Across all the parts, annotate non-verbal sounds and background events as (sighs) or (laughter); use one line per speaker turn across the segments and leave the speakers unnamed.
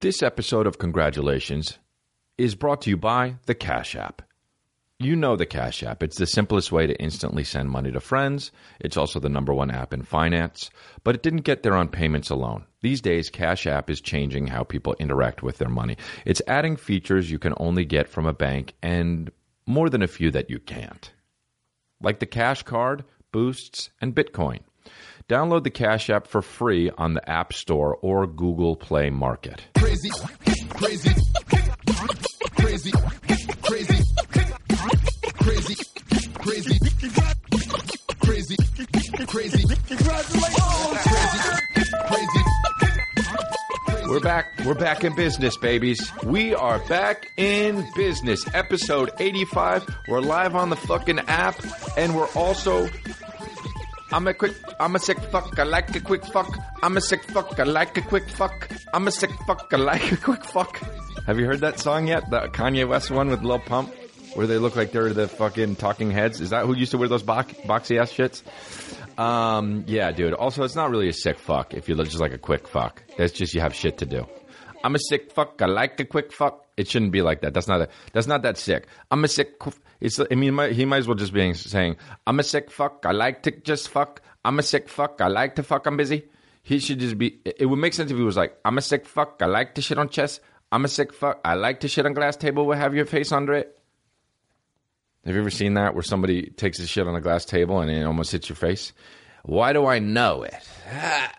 This episode of Congratulations is brought to you by the Cash App. You know the Cash App. It's the simplest way to instantly send money to friends. It's also the number one app in finance, but it didn't get there on payments alone. These days, Cash App is changing how people interact with their money. It's adding features you can only get from a bank and more than a few that you can't, like the Cash Card, Boosts, and Bitcoin. Download the Cash App for free on the App Store or Google Play Market.
crazy, crazy, crazy, crazy, crazy, crazy, crazy, crazy, crazy,
We're back. We're back in business, babies. We are back in business. Episode 85. We're live on the fucking app, and we're also. I'm a quick. I'm a sick fuck. I like a quick fuck. I'm a sick fuck. I like a quick fuck. I'm a sick fuck. I like a quick fuck. Have you heard that song yet? The Kanye West one with Lil Pump, where they look like they're the fucking Talking Heads. Is that who used to wear those box, boxy ass shits? Um, yeah, dude. Also, it's not really a sick fuck if you look just like a quick fuck. That's just you have shit to do. I'm a sick fuck. I like a quick fuck. It shouldn't be like that. That's not a, that's not that sick. I'm a sick. It's. I mean, he might, he might as well just be saying, "I'm a sick fuck. I like to just fuck. I'm a sick fuck. I like to fuck. I'm busy." He should just be. It would make sense if he was like, "I'm a sick fuck. I like to shit on chess. I'm a sick fuck. I like to shit on glass table. Will have your face under it." Have you ever seen that where somebody takes a shit on a glass table and it almost hits your face? Why do I know it? Ah,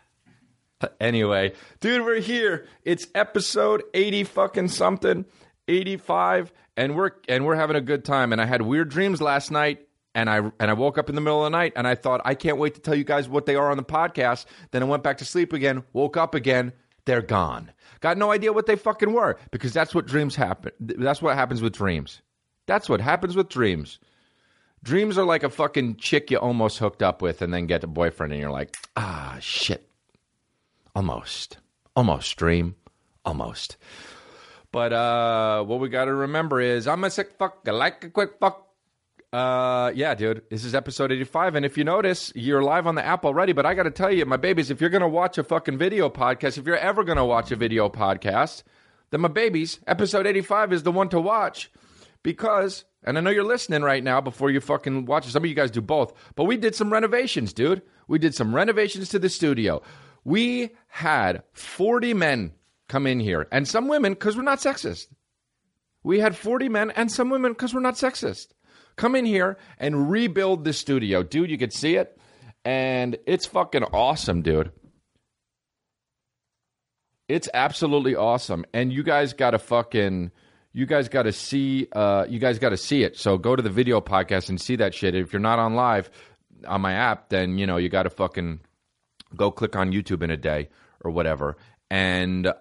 (laughs) Anyway, dude, we're here. It's episode 80 fucking something, 85, and we're and we're having a good time. And I had weird dreams last night, and I and I woke up in the middle of the night and I thought, I can't wait to tell you guys what they are on the podcast. Then I went back to sleep again, woke up again, they're gone. Got no idea what they fucking were because that's what dreams happen. That's what happens with dreams. That's what happens with dreams. Dreams are like a fucking chick you almost hooked up with and then get a boyfriend and you're like, ah, shit. Almost. Almost, dream. Almost. But uh what we gotta remember is I'm a sick fuck, I like a quick fuck. Uh yeah, dude. This is episode 85. And if you notice, you're live on the app already, but I gotta tell you, my babies, if you're gonna watch a fucking video podcast, if you're ever gonna watch a video podcast, then my babies, episode 85 is the one to watch because and I know you're listening right now before you fucking watch. Some of you guys do both, but we did some renovations, dude. We did some renovations to the studio. We had 40 men come in here and some women because we're not sexist. We had 40 men and some women because we're not sexist. Come in here and rebuild the studio. Dude, you could see it. And it's fucking awesome, dude. It's absolutely awesome. And you guys got to fucking you guys got to see uh you guys got to see it. So go to the video podcast and see that shit. If you're not on live on my app, then you know, you got to fucking go click on YouTube in a day or whatever. And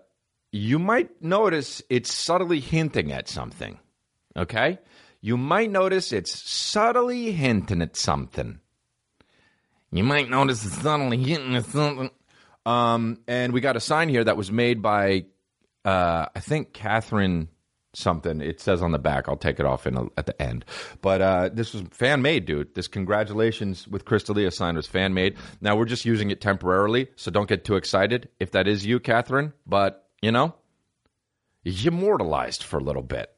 you might notice it's subtly hinting at something. Okay? You might notice it's subtly hinting at something. You might notice it's subtly hinting at something. Um, and we got a sign here that was made by, uh, I think Catherine something. It says on the back. I'll take it off in a, at the end. But uh, this was fan made, dude. This congratulations with Chris D'Elia sign was fan made. Now we're just using it temporarily, so don't get too excited if that is you, Catherine. But you know, you immortalized for a little bit.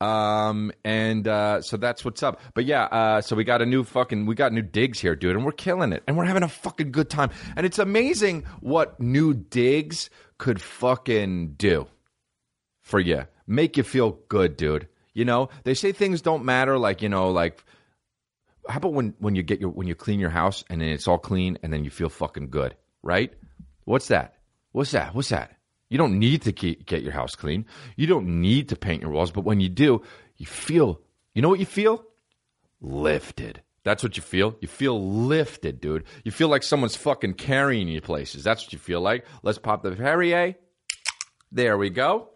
Um, and uh, so that's what's up. But yeah, uh, so we got a new fucking, we got new digs here, dude, and we're killing it, and we're having a fucking good time. And it's amazing what new digs could fucking do for you, make you feel good, dude. You know, they say things don't matter, like you know, like how about when when you get your when you clean your house and then it's all clean and then you feel fucking good, right? What's that? What's that? What's that? You don't need to keep, get your house clean. You don't need to paint your walls, but when you do, you feel. You know what you feel? Lifted. That's what you feel. You feel lifted, dude. You feel like someone's fucking carrying you places. That's what you feel like. Let's pop the Perrier. There we go.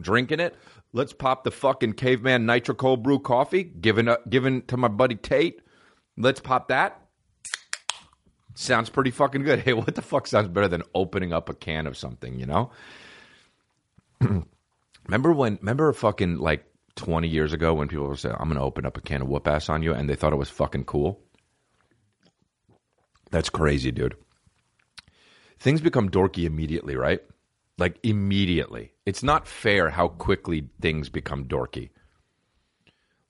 Drinking it. Let's pop the fucking caveman nitro cold brew coffee. Given up, uh, given to my buddy Tate. Let's pop that. Sounds pretty fucking good. (laughs) Hey, what the fuck sounds better than opening up a can of something? You know. (clears throat) remember when? Remember fucking like twenty years ago when people were saying, "I'm going to open up a can of whoop ass on you," and they thought it was fucking cool. That's crazy, dude. things become dorky immediately, right? Like immediately. It's not fair how quickly things become dorky.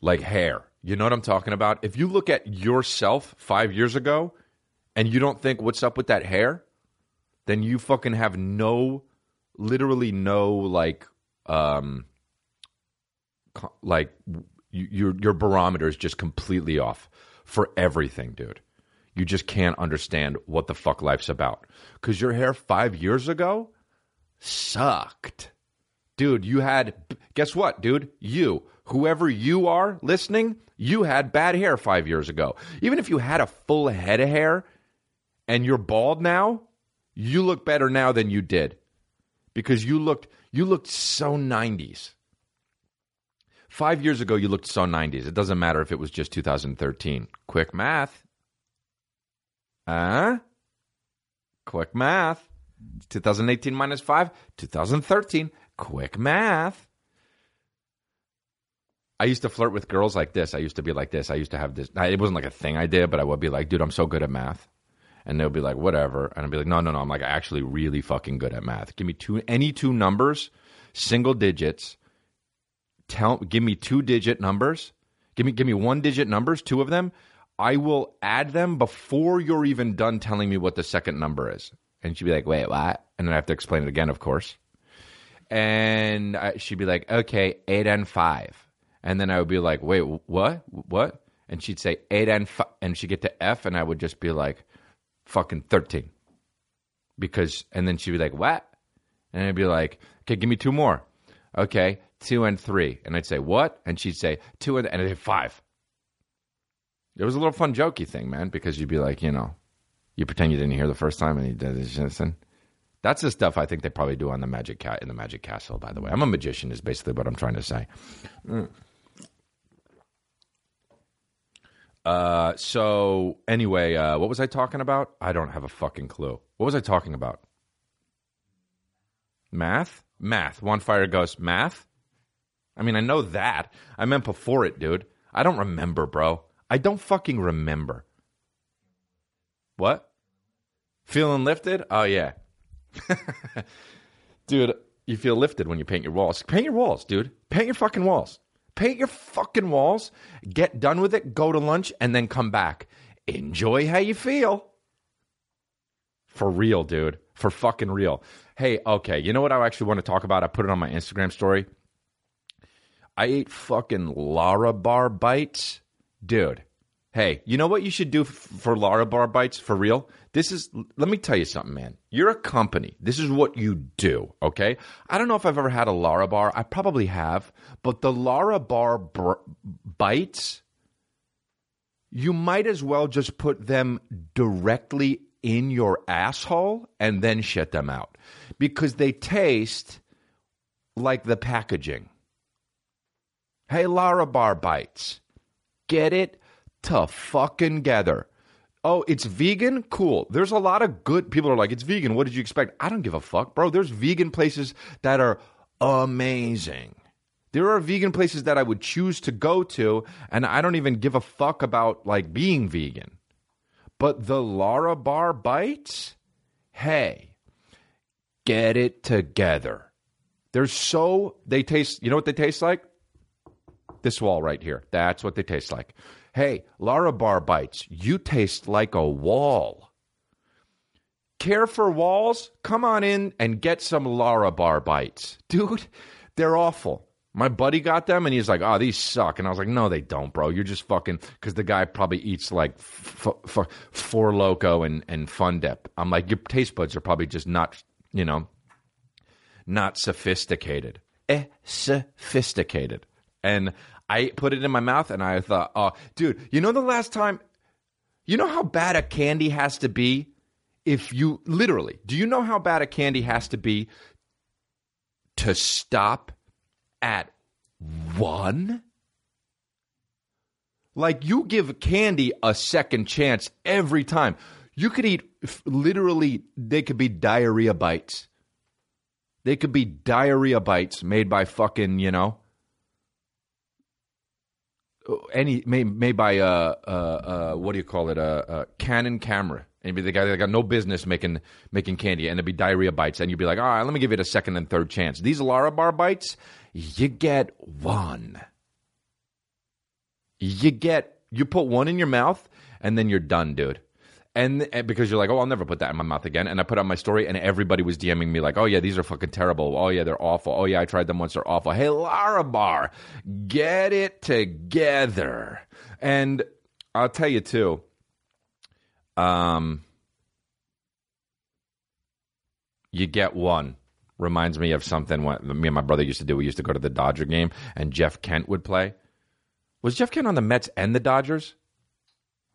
Like hair. You know what I'm talking about? If you look at yourself five years ago and you don't think, what's up with that hair? Then you fucking have no, literally no, like, um, like your your barometer is just completely off for everything, dude. You just can't understand what the fuck life's about. Cause your hair five years ago sucked. Dude, you had, guess what, dude? You, whoever you are listening, you had bad hair five years ago. Even if you had a full head of hair and you're bald now, you look better now than you did because you looked, you looked so 90s. Five years ago, you looked so 90s. It doesn't matter if it was just 2013. Quick math. Huh? Quick math. 2018 minus 5, 2013. Quick math. I used to flirt with girls like this. I used to be like this. I used to have this. It wasn't like a thing I did, but I would be like, dude, I'm so good at math. And they'll be like, whatever. And I'd be like, no, no, no. I'm like actually really fucking good at math. Give me two, any two numbers, single digits. Tell, give me two digit numbers. Give me, give me one digit numbers, two of them. I will add them before you're even done telling me what the second number is. And she'd be like, wait, what? And then I have to explain it again, of course. And I, she'd be like, okay, eight and five. And then I would be like, wait, what? What? And she'd say eight and five. And she'd get to F, and I would just be like, fucking 13. Because, and then she'd be like, what? And I'd be like, okay, give me two more. Okay, two and three. And I'd say, what? And she'd say, two and, and I'd say, five. It was a little fun, jokey thing, man, because you'd be like, you know, you pretend you didn't hear the first time and did this. and That's the stuff I think they probably do on the Magic Cat in the Magic Castle. By the way, I'm a magician. Is basically what I'm trying to say. Mm. Uh, so anyway, uh, what was I talking about? I don't have a fucking clue. What was I talking about? Math, math. One fire goes math. I mean, I know that. I meant before it, dude. I don't remember, bro. I don't fucking remember. What? Feeling lifted? Oh yeah. (laughs) dude, you feel lifted when you paint your walls. Paint your walls, dude. Paint your fucking walls. Paint your fucking walls. Get done with it, go to lunch, and then come back. Enjoy how you feel. For real, dude. For fucking real. Hey, okay, you know what I actually want to talk about? I put it on my Instagram story. I ate fucking Larabar bites. Dude, hey, you know what you should do for Larabar bites for real? This is, let me tell you something, man. You're a company. This is what you do, okay? I don't know if I've ever had a Larabar. I probably have, but the Larabar br- bites, you might as well just put them directly in your asshole and then shit them out because they taste like the packaging. Hey, Larabar bites, get it to fucking gather. Oh, it's vegan? Cool. There's a lot of good people are like, it's vegan. What did you expect? I don't give a fuck, bro. There's vegan places that are amazing. There are vegan places that I would choose to go to, and I don't even give a fuck about like being vegan. But the Larabar bites, hey, get it together. They're so they taste. You know what they taste like? This wall right here. That's what they taste like. Hey, Larabar bites. You taste like a wall. Care for walls? Come on in and get some Larabar bites. Dude, they're awful. My buddy got them and he's like, oh, these suck. And I was like, no, they don't, bro. You're just fucking, because the guy probably eats like f- f- Four Loco and, and Fun Dip. I'm like, your taste buds are probably just not, you know, not sophisticated. Eh, sophisticated. And I put it in my mouth and I thought, oh, dude, you know the last time, you know how bad a candy has to be if you, literally, do you know how bad a candy has to be to stop at one? Like you give candy a second chance every time. You could eat literally, they could be diarrhea bites. They could be diarrhea bites made by fucking, you know, any made, made by uh, uh, uh, what do you call it? A Canon camera And you'd be the guy that got no business making making candy, and it'd be diarrhea bites, and you'd be like, all right, let me give it a second and third chance. These Larabar bites, you get one. You get you put one in your mouth, and then you're done, dude. And, and because you're like, oh, I'll never put that in my mouth again. And I put on my story, and everybody was DMing me like, oh yeah, these are fucking terrible. Oh yeah, they're awful. Oh yeah, I tried them once, they're awful. Hey, Larabar, get it together. And I'll tell you too. Um, you get one. Reminds me of something what me and my brother used to do. We used to go to the Dodger game, and Jeff Kent would play. Was Jeff Kent on the Mets and the Dodgers?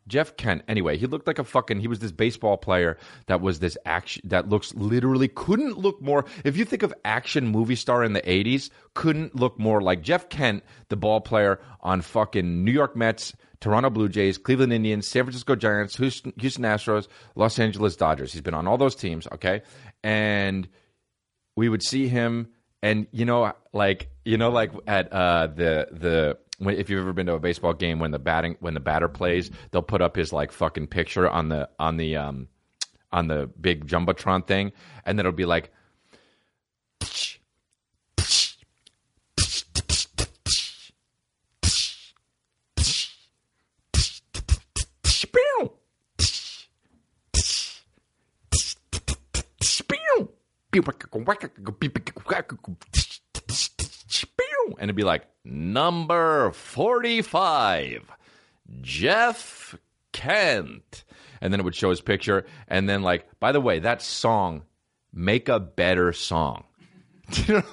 Jeff Kent. Anyway, he looked like a fucking. He was this baseball player that was this action that looks literally couldn't look more. If you think of action movie star in the '80s, couldn't look more like Jeff Kent, the ball player on fucking New York Mets, Toronto Blue Jays, Cleveland Indians, San Francisco Giants, Houston, Houston Astros, Los Angeles Dodgers. He's been on all those teams. Okay, and we would see him, and you know, like you know, like at uh, the the if you've ever been to a baseball game when the batting when the batter plays, they'll put up his like fucking picture on the on the um on the big jumbotron thing, and then it'll be like. And it'd be like, number 45, Jeff Kent. And then it would show his picture. And then, like, by the way, that song, Make a Better Song. (laughs) You know,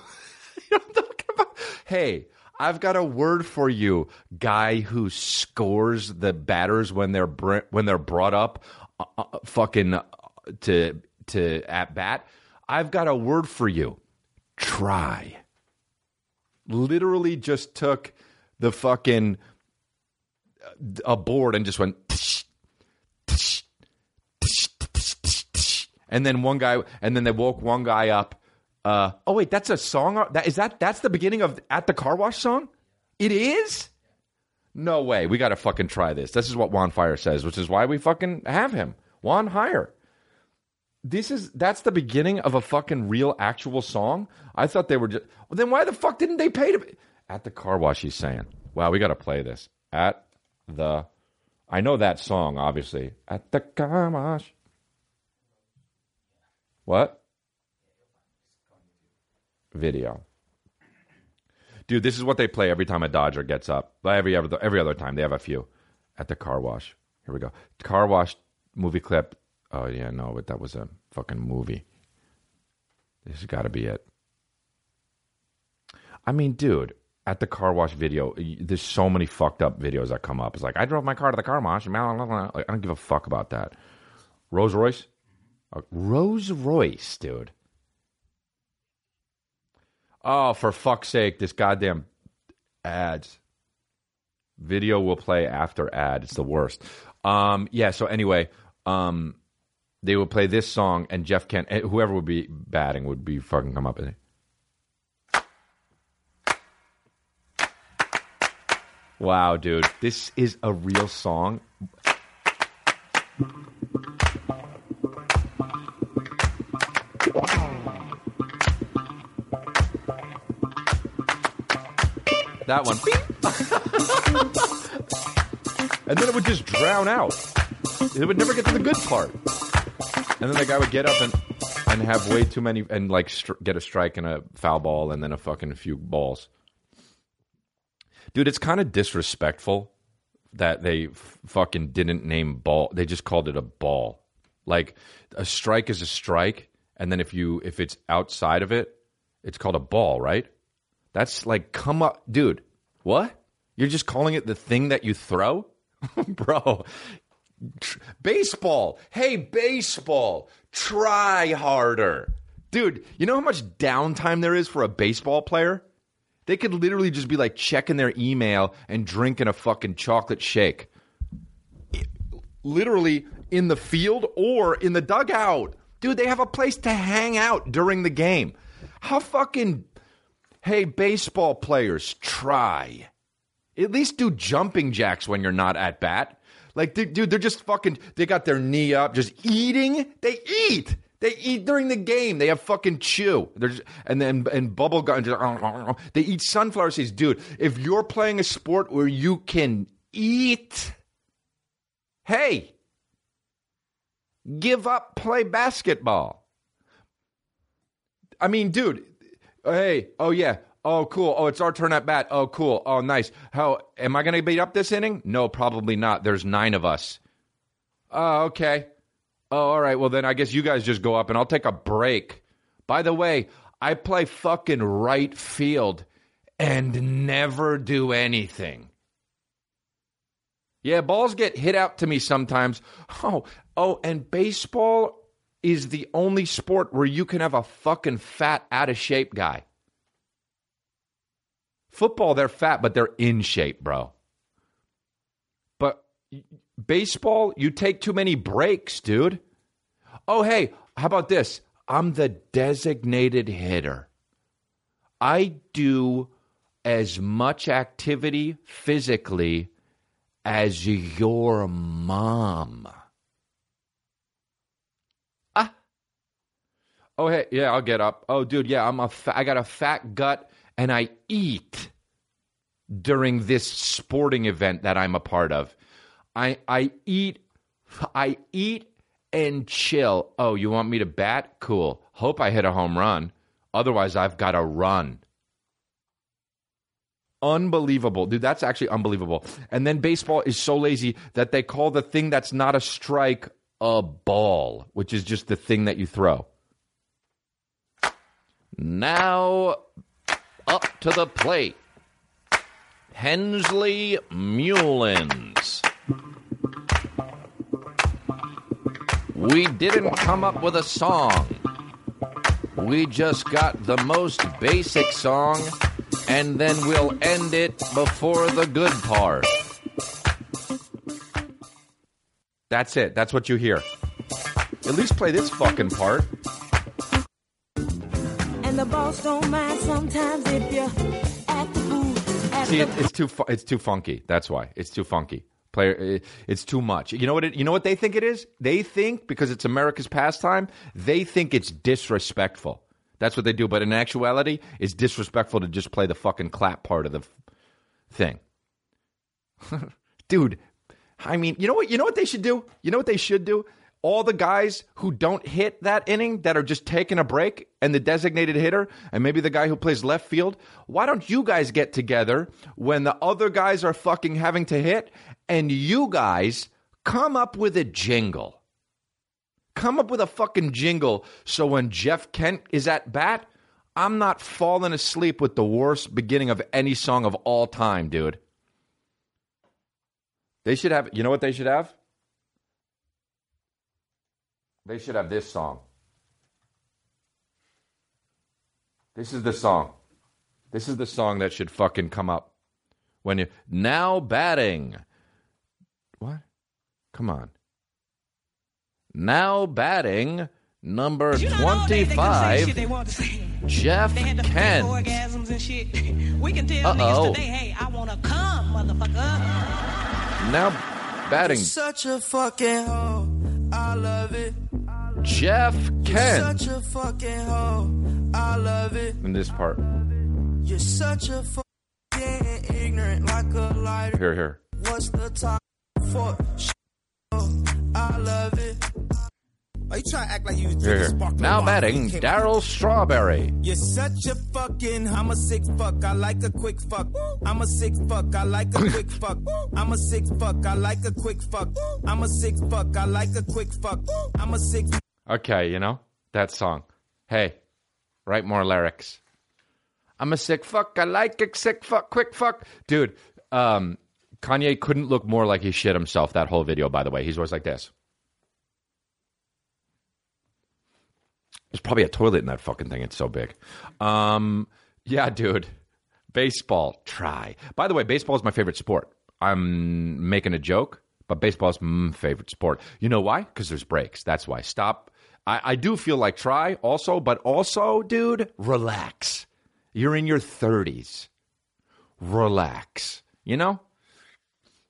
you (laughs) know I'm talking about? Hey, I've got a word for you, guy who scores the batters when they're br- when they're brought up, uh, uh, fucking uh, to to at bat. I've got a word for you. Try. Literally, just took the fucking a board and just went. And then one guy, and then they woke one guy up. Uh, oh wait, that's a song. That is that. That's the beginning of at the car wash song. It is. No way. We got to fucking try this. This is what Juan Fire says, which is why we fucking have him. Juan Hire. This is that's the beginning of a fucking real actual song. I thought they were just. Well, then why the fuck didn't they pay to at the car wash? He's saying, "Wow, we got to play this at the." I know that song, obviously. At the car wash. What? Video. Dude, this is what they play every time a Dodger gets up. Every other every other time they have a few at the car wash. Here we go. Car wash movie clip. Oh yeah, no, but that was a fucking movie. This has got to be it. I mean, dude, at the car wash video, there's so many fucked up videos that come up. It's like I drove my car to the car wash. blah, blah, blah. Like, I don't give a fuck about that. Rose Royce, Uh, Rose Royce, dude. Oh, for fuck's sake, this goddamn ads. Video will play after ad. It's the worst. Um, yeah, so anyway, um, they would play this song, and Jeff Kent, eh, whoever would be batting, would be fucking come up and. Wow, dude, this is a real song. That one. (laughs) and then it would just drown out. It would never get to the good part. And then the guy would get up and and have way too many and like str- get a strike and a foul ball and then a fucking few balls. Dude, it's kind of disrespectful that they f- fucking didn't name ball. They just called it a ball. Like a strike is a strike, and then if you if it's outside of it, it's called a ball, right? That's like come up, dude. What? You're just calling it the thing that you throw, (laughs) bro. Baseball. Hey, baseball. Try harder, dude. You know how much downtime there is for a baseball player? They could literally just be like checking their email and drinking a fucking chocolate shake. Literally in the field or in the dugout. Dude, they have a place to hang out during the game. How fucking. Hey, baseball players, try. At least do jumping jacks when you're not at bat. Like, dude, they're just fucking. They got their knee up, just eating. They eat. They eat during the game. They have fucking chew. Just, and then and bubble gum. They eat sunflower seeds, dude. If you're playing a sport where you can eat, hey, give up, play basketball. I mean, dude. Hey, oh yeah. Oh, cool. Oh, it's our turn at bat. Oh, cool. Oh, nice. How am I going to beat up this inning? No, probably not. There's nine of us. Oh, okay. Oh, all right. Well, then I guess you guys just go up and I'll take a break. By the way, I play fucking right field and never do anything. Yeah, balls get hit out to me sometimes. Oh, oh, and baseball is the only sport where you can have a fucking fat, out of shape guy. Football, they're fat, but they're in shape, bro. But baseball, you take too many breaks, dude. Oh, hey, how about this? I'm the designated hitter. I do as much activity physically as your mom. Ah. Oh, hey, yeah, I'll get up. Oh, dude, yeah, I'm a fa- I got a fat gut and I eat during this sporting event that I'm a part of. I I eat I eat and chill. Oh, you want me to bat? Cool. Hope I hit a home run. Otherwise, I've got to run. Unbelievable. Dude, that's actually unbelievable. And then baseball is so lazy that they call the thing that's not a strike a ball, which is just the thing that you throw. Now up to the plate. Hensley Meulens. We didn't come up with a song. We just got the most basic song, and then we'll end it before the good part. That's it. That's what you hear. At least play this fucking part.
The boss don't mind sometimes if you act the fool.
See, it, it's too fu- it's too funky. That's why it's too funky. Player, eh, it's too much. You know what? It, you know what they think it is? They think because it's America's pastime, they think it's disrespectful. That's what they do. But in actuality, it's disrespectful to just play the fucking clap part of the f- thing. (laughs) Dude, I mean, you know what? You know what they should do? You know what they should do? All the guys who don't hit that inning that are just taking a break and the designated hitter and maybe the guy who plays left field, why don't you guys get together when the other guys are fucking having to hit and you guys come up with a jingle? Come up with a fucking jingle so when Jeff Kent is at bat, I'm not falling asleep with the worst beginning of any song of all time, dude. They should have, you know what they should have? They should have this song. This is the song. This is the song that should fucking come up when you now batting. What? Come on. Now batting number
You don't know they- they shit
25
they want to say.
Jeff
They had
Kent.
orgasms and shit. (laughs) We can tell
Uh-oh.
niggas today, hey, I wanna come, motherfucker.
Now batting
Such a fucking hoe. I love it.
Jeff Kent
Such a fucking hoe. I love it.
in this part.
You're such a fucking ignorant like a lighter.
Here, here.
What's the top for? I love it.
Why you trying to act like you was sparkling
Now batting Darryl Strawberry.
You're such a fucking. I'm a sick fuck. I like a quick fuck. I'm a sick fuck. I like a quick (laughs) fuck. I'm a sick fuck. I like a quick fuck. I'm a sick fuck. I like a quick fuck. I'm a sick.
Okay, you know that song. Hey, write more lyrics. I'm a sick fuck. I like it. Sick fuck. Quick fuck, dude. Um, Kanye couldn't look more like he shit himself that whole video. By the way, he's always like this. There's probably a toilet in that fucking thing. It's so big. Um, yeah, dude. Baseball, try. By the way, baseball is my favorite sport. I'm making a joke, but baseball is my favorite sport. You know why? Because there's breaks. That's why. Stop. I, I do feel like try also, but also, dude, relax. You're in your 30s. Relax. You know?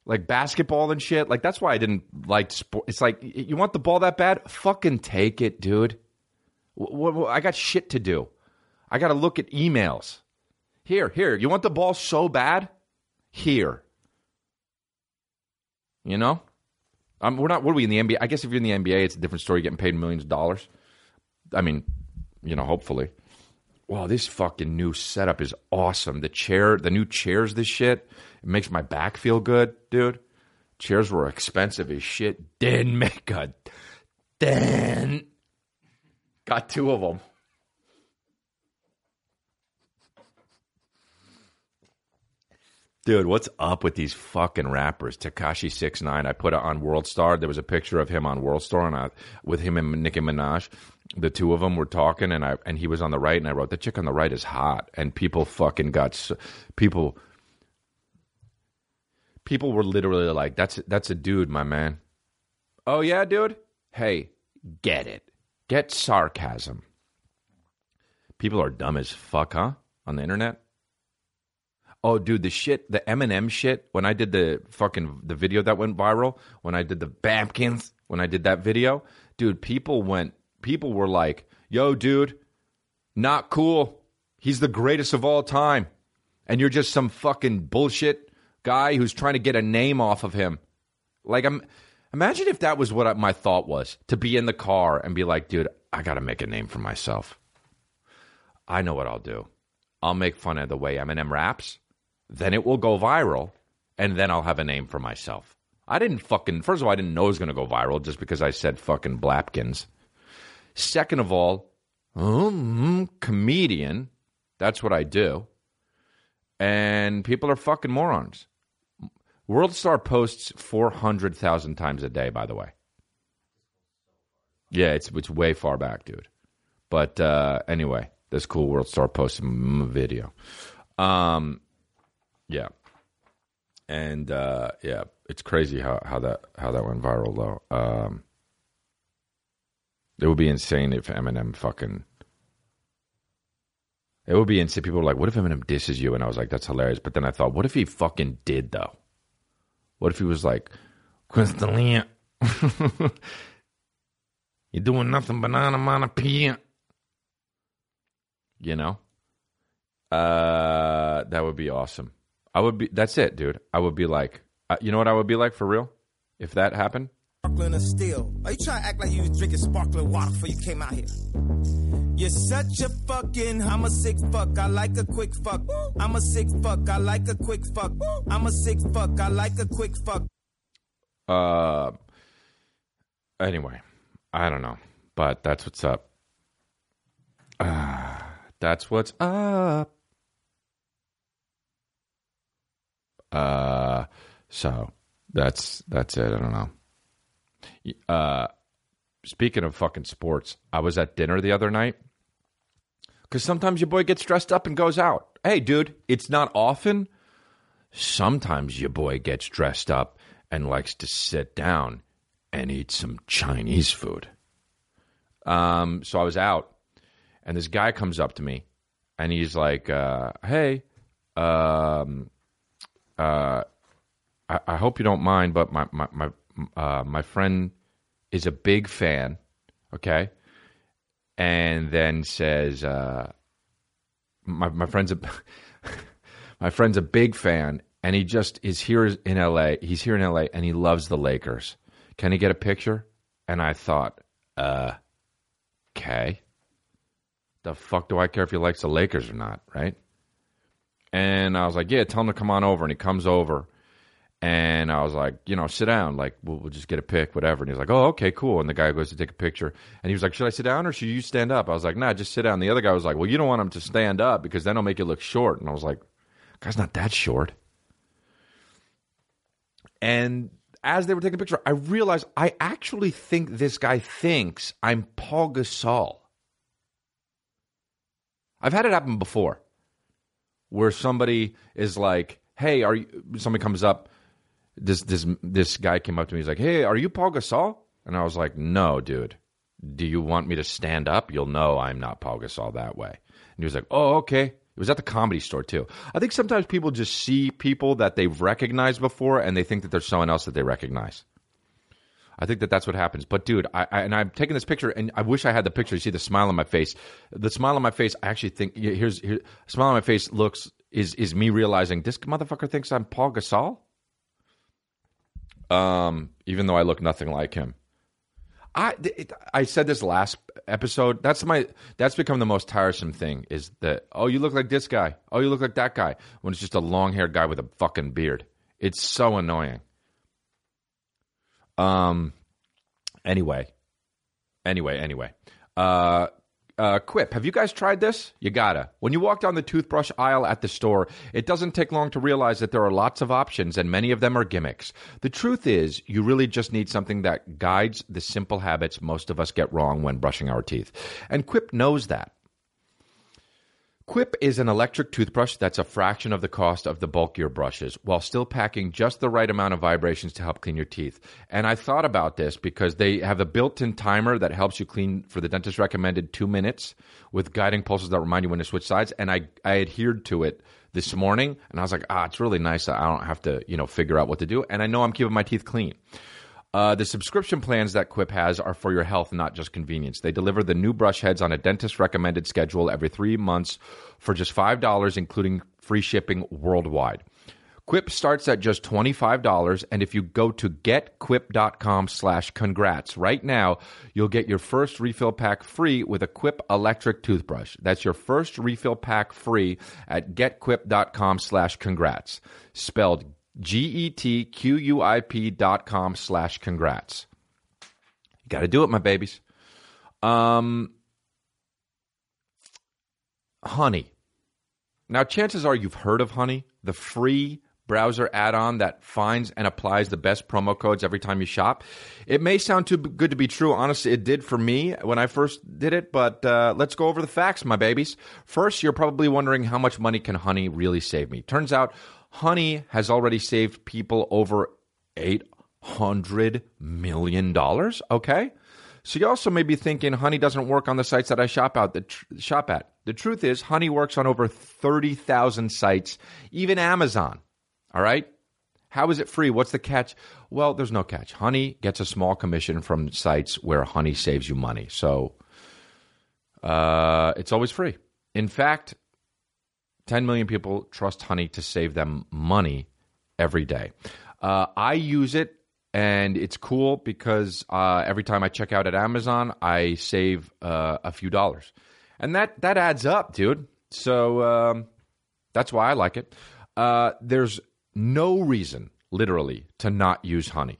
like basketball and shit. Like that's why I didn't like sport. It's like you want the ball that bad? Fucking take it, dude. I got shit to do. I got to look at emails. Here, here. You want the ball so bad? Here. You know? Um, we're not. What are we in the NBA? I guess if you're in the NBA, it's a different story. Getting paid millions of dollars. I mean, you know, hopefully. Wow, this fucking new setup is awesome. The chair, the new chairs, this shit, it makes my back feel good, dude. Chairs were expensive as shit. Didn't make a dent. Got two of them. Dude, what's up with these fucking rappers? Tekashi Six Nine. I put it on World Star. There was a picture of him on World Star, and I, with him and Nicki Minaj, the two of them were talking, and I and he was on the right, and I wrote the chick on the right is hot, and people fucking got so, people. People were literally like, "That's that's a dude, my man." Oh yeah, dude. Hey, get it. Get sarcasm. People are dumb as fuck, huh? On the internet. Oh, dude, the shit, the Eminem shit. When I did the fucking the video that went viral, when I did the Bampkins, when I did that video, dude, people went, people were like, "Yo, dude, not cool. He's the greatest of all time, and you're just some fucking bullshit guy who's trying to get a name off of him." Like, I'm. Imagine if that was what my thought was to be in the car and be like, "Dude, I got to make a name for myself." I know what I'll do. I'll make fun of the way Eminem raps then it will go viral, and then I'll have a name for myself. I didn't fucking, first of all, I didn't know it was going to go viral just because I said fucking Blapkins. Second of all, um, comedian, that's what I do. And people are fucking morons. World Star posts 400,000 times a day, by the way. Yeah, it's, it's way far back, dude. But uh, anyway, this cool World Star posted a video. Um, yeah. And uh, yeah, it's crazy how, how that how that went viral though. Um, it would be insane if Eminem fucking. It would be insane. People were like, "What if Eminem disses you?" And I was like, "That's hilarious." But then I thought, "What if he fucking did though? What if he was like, Chris D'Elia, (laughs) you're doing nothing banana mana pia." You know, uh, that would be awesome. I would be. That's it, dude. I would be like, uh, you know what I would be like for real, if that happened.
Sparkling or still. Are you trying to act like you was drinking sparkling water before you came out here? You're such a fucking, I'm a sick fuck, I like a quick fuck. I'm a sick fuck, I like a quick fuck. I'm a sick fuck, I like a quick fuck.
Uh, anyway, I don't know, but that's what's up. Uh, that's what's up. Uh, so that's that's it. I don't know. Uh, speaking of fucking sports, I was at dinner the other night because sometimes your boy gets dressed up and goes out. Hey, dude, it's not often. Sometimes your boy gets dressed up and likes to sit down and eat some Chinese food. Um, so I was out, and this guy comes up to me, and he's like, uh, "Hey, um, uh, I, I hope you don't mind, but my my my uh, my friend is a big fan, okay?" And then says, uh, "My my friend's a (laughs) my friend's a big fan, and he just is here in L.A. He's here in L.A. and he loves the Lakers. Can he get a picture?" And I thought, uh, okay. The fuck do I care if he likes the Lakers or not, right? And I was like, yeah, tell him to come on over. And he comes over. And I was like, you know, sit down. Like, we'll, we'll just get a pic, whatever. And he's like, oh, okay, cool. And the guy goes to take a picture. And he was like, should I sit down or should you stand up? I was like, nah, just sit down. The other guy was like, well, you don't want him to stand up because then it'll make you look short. And I was like, guy's not that short. And as they were taking a picture, I realized I actually think this guy thinks I'm Pau Gasol. I've had it happen before where somebody is like, "Hey, are you?" Somebody comes up. This this this guy came up to me. He's like, "Hey, are you Pau Gasol?" And I was like, "No, dude. Do you want me to stand up? You'll know I'm not Pau Gasol that way." And he was like, "Oh, okay. It was at the comedy store too. I think sometimes people just see people that they've recognized before and they think that there's someone else that they recognize. I think that that's what happens. But dude, I, I and I'm taking this picture, and I wish I had the picture. You see the smile on my face. The smile on my face. I actually think here's here. Smile on my face looks is is me realizing this motherfucker thinks I'm Pau Gasol. Um, even though I look nothing like him. I it, I said this last episode. That's my that's become the most tiresome thing is that oh you look like this guy. Oh you look like that guy when it's just a long haired guy with a fucking beard. It's so annoying. Um. Anyway. Anyway. Anyway. Uh. Uh, Quip, have you guys tried this? You gotta. When you walk down the toothbrush aisle at the store, it doesn't take long to realize that there are lots of options and many of them are gimmicks. The truth is, you really just need something that guides the simple habits most of us get wrong when brushing our teeth. And Quip knows that. Quip is an electric toothbrush that's a fraction of the cost of the bulkier brushes while still packing just the right amount of vibrations to help clean your teeth. And I thought about this because they have a built in timer that helps you clean for the dentist recommended two minutes with guiding pulses that remind you when to switch sides. And I, I adhered to it this morning and I was like, ah, it's really nice I don't have to, you know, figure out what to do. And I know I'm keeping my teeth clean. Uh, the subscription plans that Quip has are for your health, not just convenience. They deliver the new brush heads on a dentist recommended schedule every three months for just $5, including free shipping worldwide. Quip starts at just $25, and if you go to getquip.com slash congrats right now, you'll get your first refill pack free with a Quip electric toothbrush. That's your first refill pack free at getquip.com slash congrats. Spelled G-E-T-Q-U-I-P dot com slash congrats. You got to do it, my babies. Um, Honey. Now, chances are you've heard of Honey, the free browser add-on that finds and applies the best promo codes every time you shop. It may sound too good to be true. Honestly, it did for me when I first did it, but uh, let's go over the facts, my babies. First, you're probably wondering how much money can Honey really save me? Turns out Honey has already saved people over $800 million. Okay. So you also may be thinking Honey doesn't work on the sites that I shop out the tr- shop at. The truth is Honey works on over 30,000 sites, even Amazon. All right? How is it free? What's the catch? Well, there's no catch. Honey gets a small commission from sites where Honey saves you money. So uh, it's always free. In fact, 10 million people trust Honey to save them money every day. Uh, I use it and it's cool because uh, every time I check out at Amazon, I save uh, a few dollars, and that that adds up, dude. So um, that's why I like it. Uh, there's no reason, literally, to not use Honey.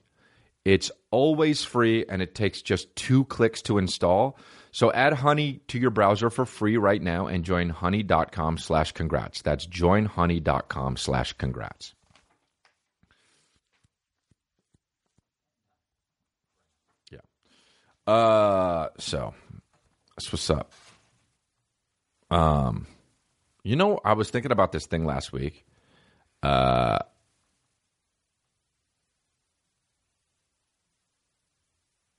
It's always free, and it takes just two clicks to install. So add Honey to your browser for free right now and join honey.com slash congrats. That's joinhoney.com slash congrats. Yeah. Uh so that's what's up. Um you know, I was thinking about this thing last week. Uh I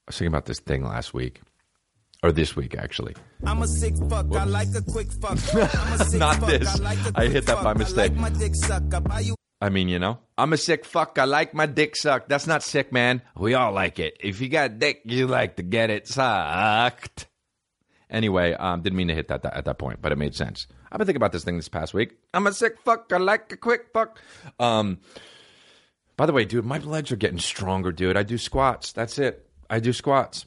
was thinking about this thing last week. Or this week, actually.
I'm a sick fuck. I like a quick fuck. (laughs) I'm a sick
Not
fuck.
this.
I, like
I hit that
fuck.
by mistake.
like my dick suck. I buy you
I mean, you know, I'm a sick fuck. I like my dick sucked. That's not sick, man. We all like it. If you got dick, you like to get it sucked. Anyway, um, didn't mean to hit that, that at that point, but it made sense. I've been thinking about this thing this past week. I'm a sick fuck. I like a quick fuck. Um, by the way, dude, my legs are getting stronger, dude. I do squats. That's it. I do squats,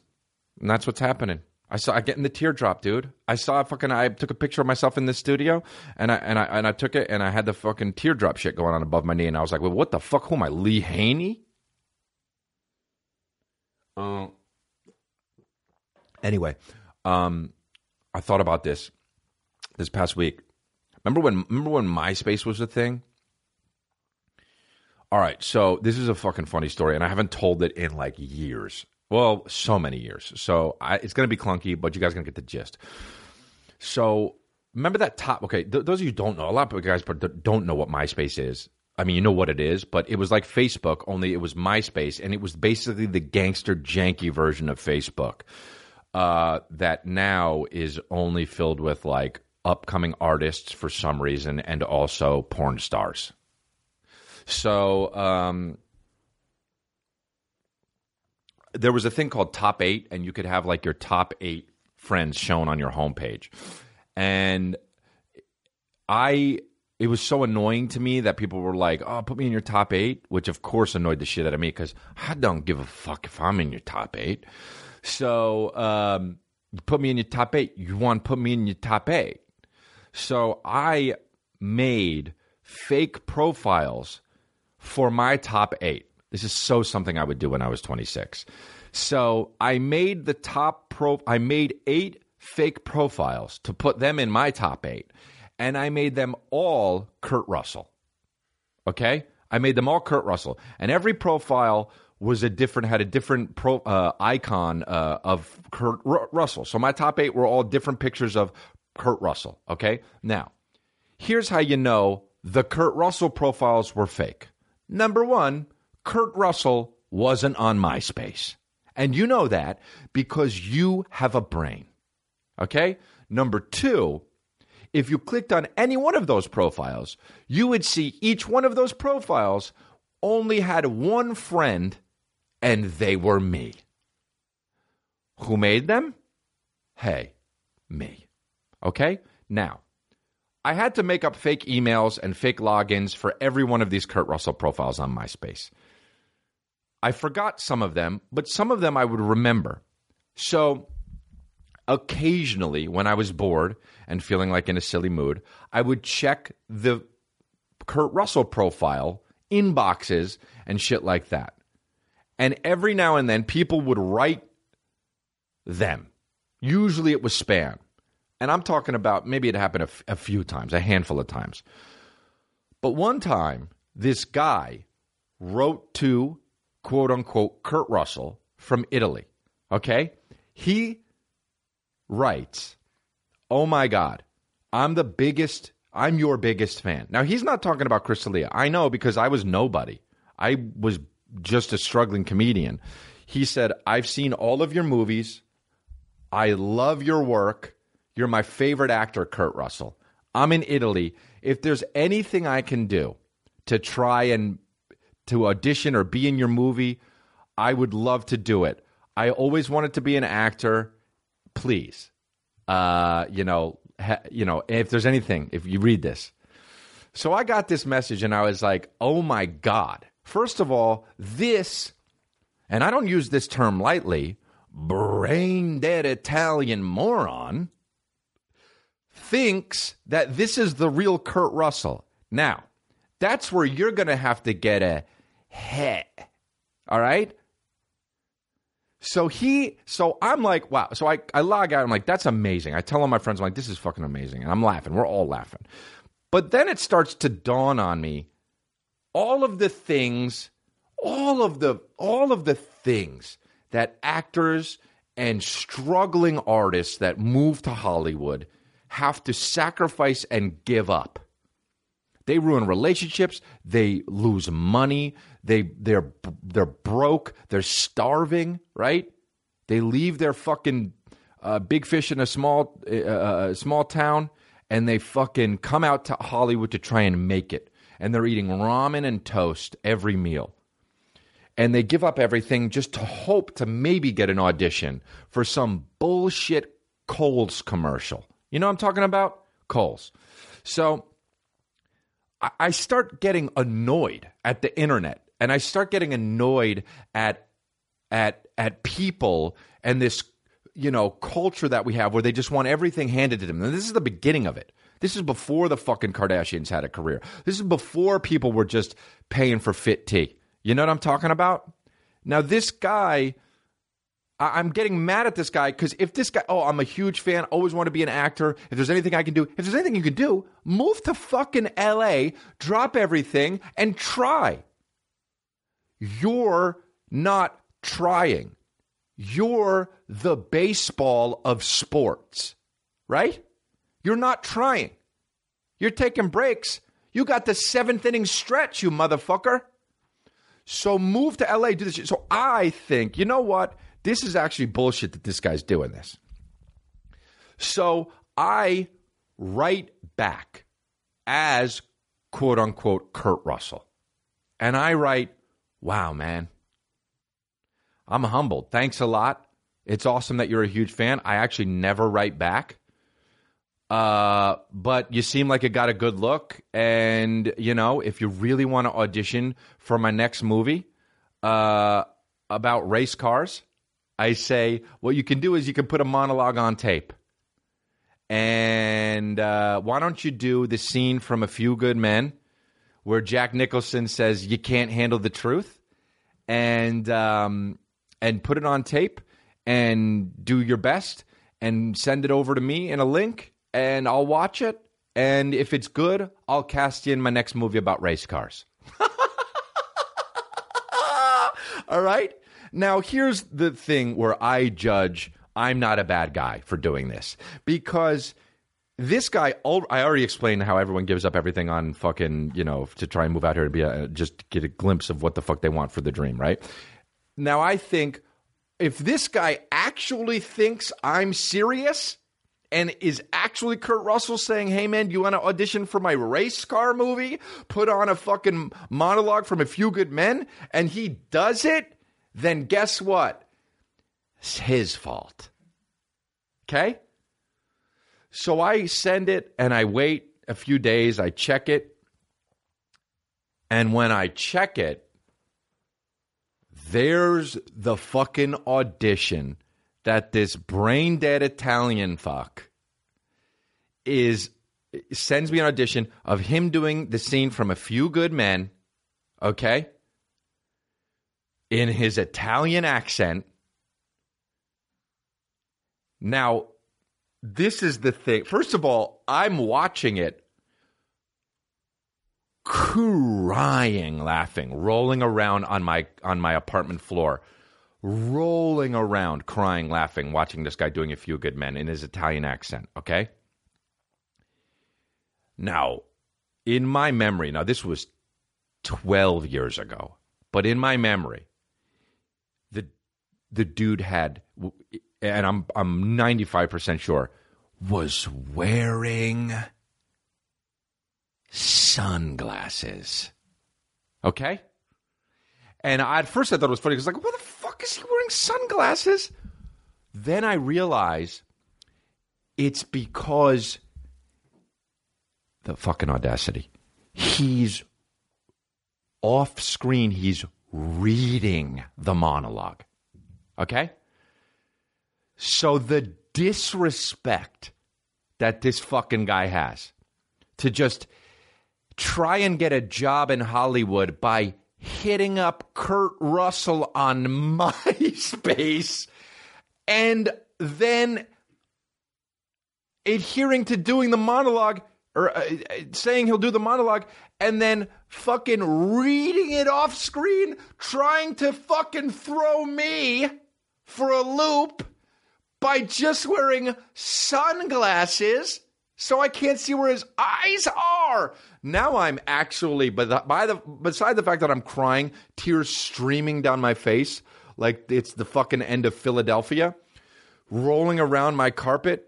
and that's what's happening. I saw I get in the teardrop, dude. I saw fucking. I took a picture of myself in the studio, and I and I and I took it, and I had the fucking teardrop shit going on above my knee, and I was like, "Well, what the fuck? Who am I, Lee Haney?" Uh, anyway, um, I thought about this this past week. Remember when? Remember when MySpace was a thing? All right, so this is a fucking funny story, and I haven't told it in like years. Well, so many years. So I, it's going to be clunky, but you guys are going to get the gist. So remember that top? Okay, th- those of you don't know, a lot of guys don't know what MySpace is. I mean, you know what it is, but it was like Facebook, only it was MySpace, and it was basically the gangster, janky version of Facebook uh, that now is only filled with like upcoming artists for some reason and also porn stars. So um, there was a thing called Top Eight, and you could have like your top eight friends shown on your homepage. And I, it was so annoying to me that people were like, "Oh, put me in your top eight, which of course annoyed the shit out of me because I don't give a fuck if I'm in your top eight. So, um, you put me in your top eight. You want to put me in your top eight. So I made fake profiles for my top eight. This is so something I would do when I was 26. So I made the top pro. I made eight fake profiles to put them in my top eight, and I made them all Kurt Russell. Okay, I made them all Kurt Russell, and every profile was a different had a different pro, uh, icon uh, of Kurt Ru- Russell. So my top eight were all different pictures of Kurt Russell. Okay, now here's how you know the Kurt Russell profiles were fake. Number one, Kurt Russell wasn't on MySpace. And you know that because you have a brain. Okay? Number two, if you clicked on any one of those profiles, you would see each one of those profiles only had one friend, and they were me. Who made them? Hey, me. Okay? Now, I had to make up fake emails and fake logins for every one of these Kurt Russell profiles on MySpace. I forgot some of them, but some of them I would remember. So occasionally, when I was bored and feeling like in a silly mood, I would check the Kurt Russell profile inboxes and shit like that. And every now and then, people would write them. Usually it was spam. And I'm talking about maybe it happened a, f- a few times, a handful of times. But one time, this guy wrote to quote unquote Kurt Russell from Italy. Okay? He writes, Oh my God, I'm the biggest, I'm your biggest fan. Now, he's not talking about Chris D'Elia. I know because I was nobody. I was just a struggling comedian. He said, I've seen all of your movies. I love your work. You're my favorite actor, Kurt Russell. I'm in Italy. If there's anything I can do to try and to audition or be in your movie, I would love to do it. I always wanted to be an actor. Please, uh, you know, ha, you know, if there's anything, if you read this. So I got this message and I was like, oh my God. First of all, this, and I don't use this term lightly, brain dead Italian moron thinks that this is the real Kurt Russell. Now, that's where you're going to have to get a head. All right? So he, so I'm like, wow. So I, I log out. I'm like, that's amazing. I tell all my friends, I'm like, this is fucking amazing. And I'm laughing. We're all laughing. But then it starts to dawn on me all of the things, all of the, all of the things that actors and struggling artists that move to Hollywood have to sacrifice and give up. They ruin relationships. They lose money. They they're they're broke. They're starving. Right? They leave their fucking uh, big fish in a small uh, uh, small town, and they fucking come out to Hollywood to try and make it. And they're eating ramen and toast every meal. And they give up everything just to hope to maybe get an audition for some bullshit Kohl's commercial. You know what I'm talking about? Kohl's. So I- start getting annoyed at the internet and I start getting annoyed at at at people and this you know culture that we have where they just want everything handed to them. And this is the beginning of it. This is before the fucking Kardashians had a career. This is before people were just paying for fit tea. You know what I'm talking about? Now this guy I- I'm getting mad at this guy because if this guy, oh, I'm a huge fan, always want to be an actor. If there's anything I can do, if there's anything you can do, move to fucking LA, drop everything, and try. You're not trying. You're the baseball of sports, right? You're not trying. You're taking breaks. You got the seventh inning stretch, you motherfucker. So move to LA, do this. So I think, you know what? This is actually bullshit that this guy's doing this. So I write back as quote unquote Kurt Russell. And I write, wow, man. I'm humbled. Thanks a lot. It's awesome that you're a huge fan. I actually never write back. Uh, but you seem like you got a good look. And, you know, if you really want to audition for my next movie uh, about race cars, I say, what you can do is you can put a monologue on tape. And uh, why don't you do the scene from A Few Good Men where Jack Nicholson says, You can't handle the truth? And, um, and put it on tape and do your best and send it over to me in a link and I'll watch it. And if it's good, I'll cast you in my next movie about race cars. (laughs) All right. Now, here's the thing where I judge I'm not a bad guy for doing this because this guy, I already explained how everyone gives up everything on fucking, you know, to try and move out here to be a, just get a glimpse of what the fuck they want for the dream, right? Now, I think if this guy actually thinks I'm serious and is actually Kurt Russell saying, hey man, do you want to audition for my race car movie? Put on a fucking monologue from A Few Good Men, and he does it, then guess what? It's his fault. Okay? So I send it and I wait a few days, I check it. And when I check it, there's the fucking audition that this brain dead Italian fuck is sends me an audition of him doing the scene from A Few Good Men, okay? In his Italian accent. Now, this is the thing. First of all, I'm watching it crying laughing rolling around on my on my apartment floor rolling around crying laughing watching this guy doing a few good men in his italian accent okay now in my memory now this was 12 years ago but in my memory the dude had and i'm i'm 95% sure was wearing sunglasses. Okay? And I, at first I thought it was funny because, like, what the fuck is he wearing sunglasses? Then I realize it's because the fucking audacity. He's off screen, he's reading the monologue. Okay? So the disrespect that this fucking guy has to just try and get a job in Hollywood by hitting up Kurt Russell on (laughs) MySpace and then adhering to doing the monologue or uh, saying he'll do the monologue and then fucking reading it off screen, trying to fucking throw me for a loop by just wearing sunglasses so I can't see where his eyes are. Now I'm actually, but by the beside the fact that I'm crying, tears streaming down my face, like it's the fucking end of Philadelphia, rolling around my carpet.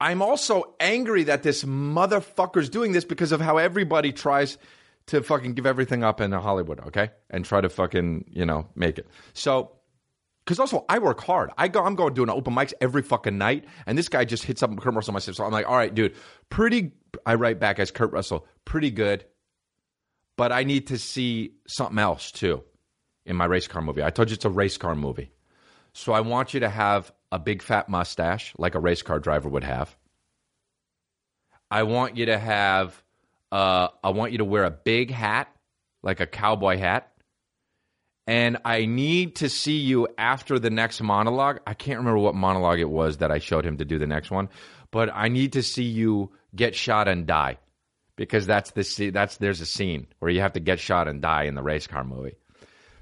I'm also angry that this motherfucker's doing this because of how everybody tries to fucking give everything up in Hollywood, okay? And try to fucking, you know, make it. So because also I work hard. I go, I'm going doing open mics every fucking night, and this guy just hits up Kurt Russell myself. So I'm like, all right, dude, pretty. I write back as Kurt Russell, pretty good, but I need to see something else too in my race car movie. I told you it's a race car movie, so I want you to have a big fat mustache like a race car driver would have. I want you to have. Uh, I want you to wear a big hat, like a cowboy hat and I need to see you after the next monologue. I can't remember what monologue it was that I showed him to do the next one, but I need to see you get shot and die because that's the scene- that's there's a scene where you have to get shot and die in the race car movie.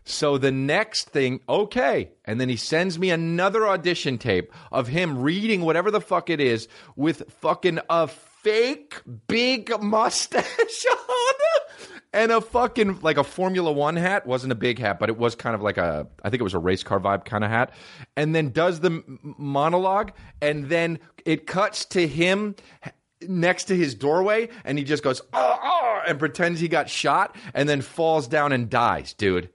So the next thing, okay, and then he sends me another audition tape of him reading whatever the fuck it is with fucking a fake big (laughs) mustache on and a fucking like a Formula One hat. wasn't a big hat, but it was kind of like a I think it was a race car vibe kind of hat. And then does the monologue, and then it cuts to him next to his doorway, and he just goes oh, oh, and pretends he got shot, and then falls down and dies, dude.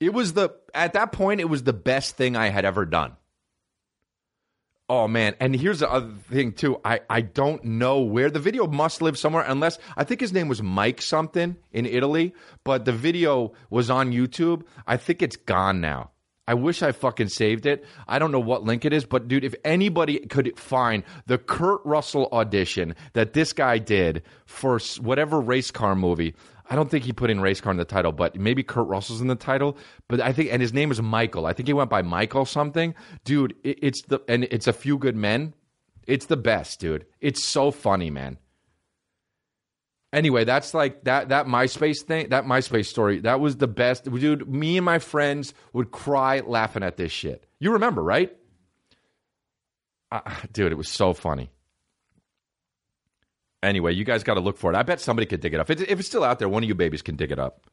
It was the at that point it was the best thing I had ever done. Oh man, and here's the other thing too. I I don't know where the video must live somewhere unless I think his name was Mike something in Italy, but the video was on YouTube. I think it's gone now. I wish I fucking saved it. I don't know what link it is, but dude, if anybody could find the Kurt Russell audition that this guy did for whatever race car movie, I don't think he put in race car in the title, but maybe Kurt Russell's in the title. But I think, and his name is Michael. I think he went by Michael something. Dude, it, it's the, and it's a few good men. It's the best, dude. It's so funny, man. Anyway, that's like that that MySpace thing, that MySpace story. That was the best, dude. Me and my friends would cry laughing at this shit. You remember, right? Uh, dude, it was so funny. Anyway, you guys got to look for it. I bet somebody could dig it up. If it's, still out there, one of you babies can dig it up.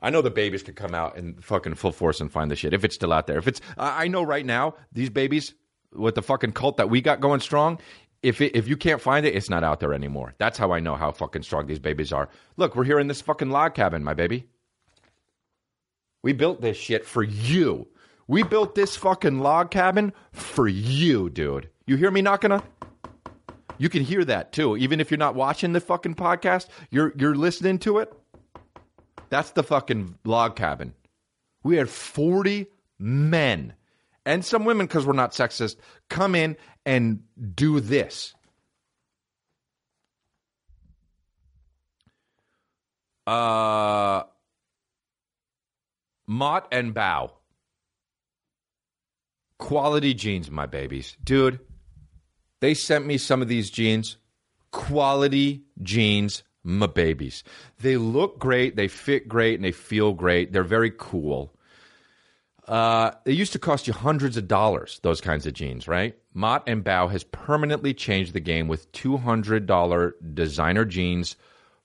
I know the babies could come out and fucking full force and find the shit if it's still out there. If it's, I know right now these babies with the fucking cult that we got going strong. If it, if you can't find it, it's not out there anymore. That's how I know how fucking strong these babies are. Look, we're here in this fucking log cabin, my baby. We built this shit for you. We built this fucking log cabin for you, dude. You hear me knocking on? You can hear that too, even if you're not watching the fucking podcast. You're you're listening to it. That's the fucking log cabin. We had 40 men and some women, because we're not sexist, come in and do this. Uh, Mott and Bow. Quality jeans, my babies. Dude, they sent me some of these jeans. Quality jeans, my babies. They look great, they fit great, and they feel great. They're very cool. Uh, they used to cost you hundreds of dollars, those kinds of jeans, right? Mott and Bow has permanently changed the game with $200 designer jeans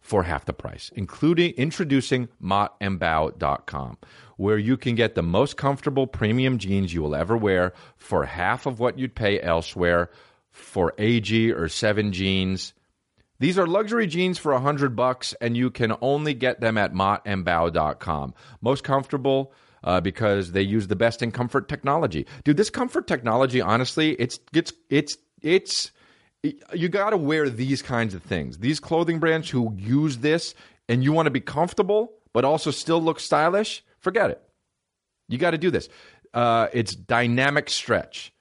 for half the price, including introducing mottandbow.com, where you can get the most comfortable premium jeans you will ever wear for half of what you'd pay elsewhere for AG or 7 jeans. These are luxury jeans for 100 bucks and you can only get them at mottandbow.com. Most comfortable uh, because they use the best in comfort technology. Dude, this comfort technology honestly, it's it's it's it's you got to wear these kinds of things. These clothing brands who use this and you want to be comfortable but also still look stylish, forget it. You got to do this. Uh, it's dynamic stretch.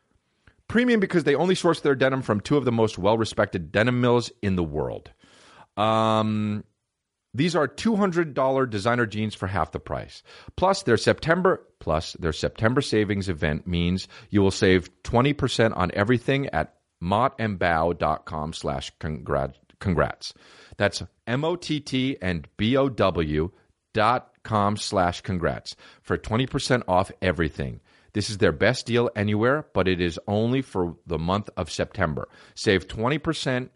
Premium because they only source their denim from two of the most well respected denim mills in the world. Um, these are $200 designer jeans for half the price. Plus their September plus their September savings event means you will save 20% on everything at mottandbow.com slash congrats. That's M-O-T-T and B-O-W dot com slash congrats for 20% off everything. This is their best deal anywhere, but it is only for the month of September. Save 20%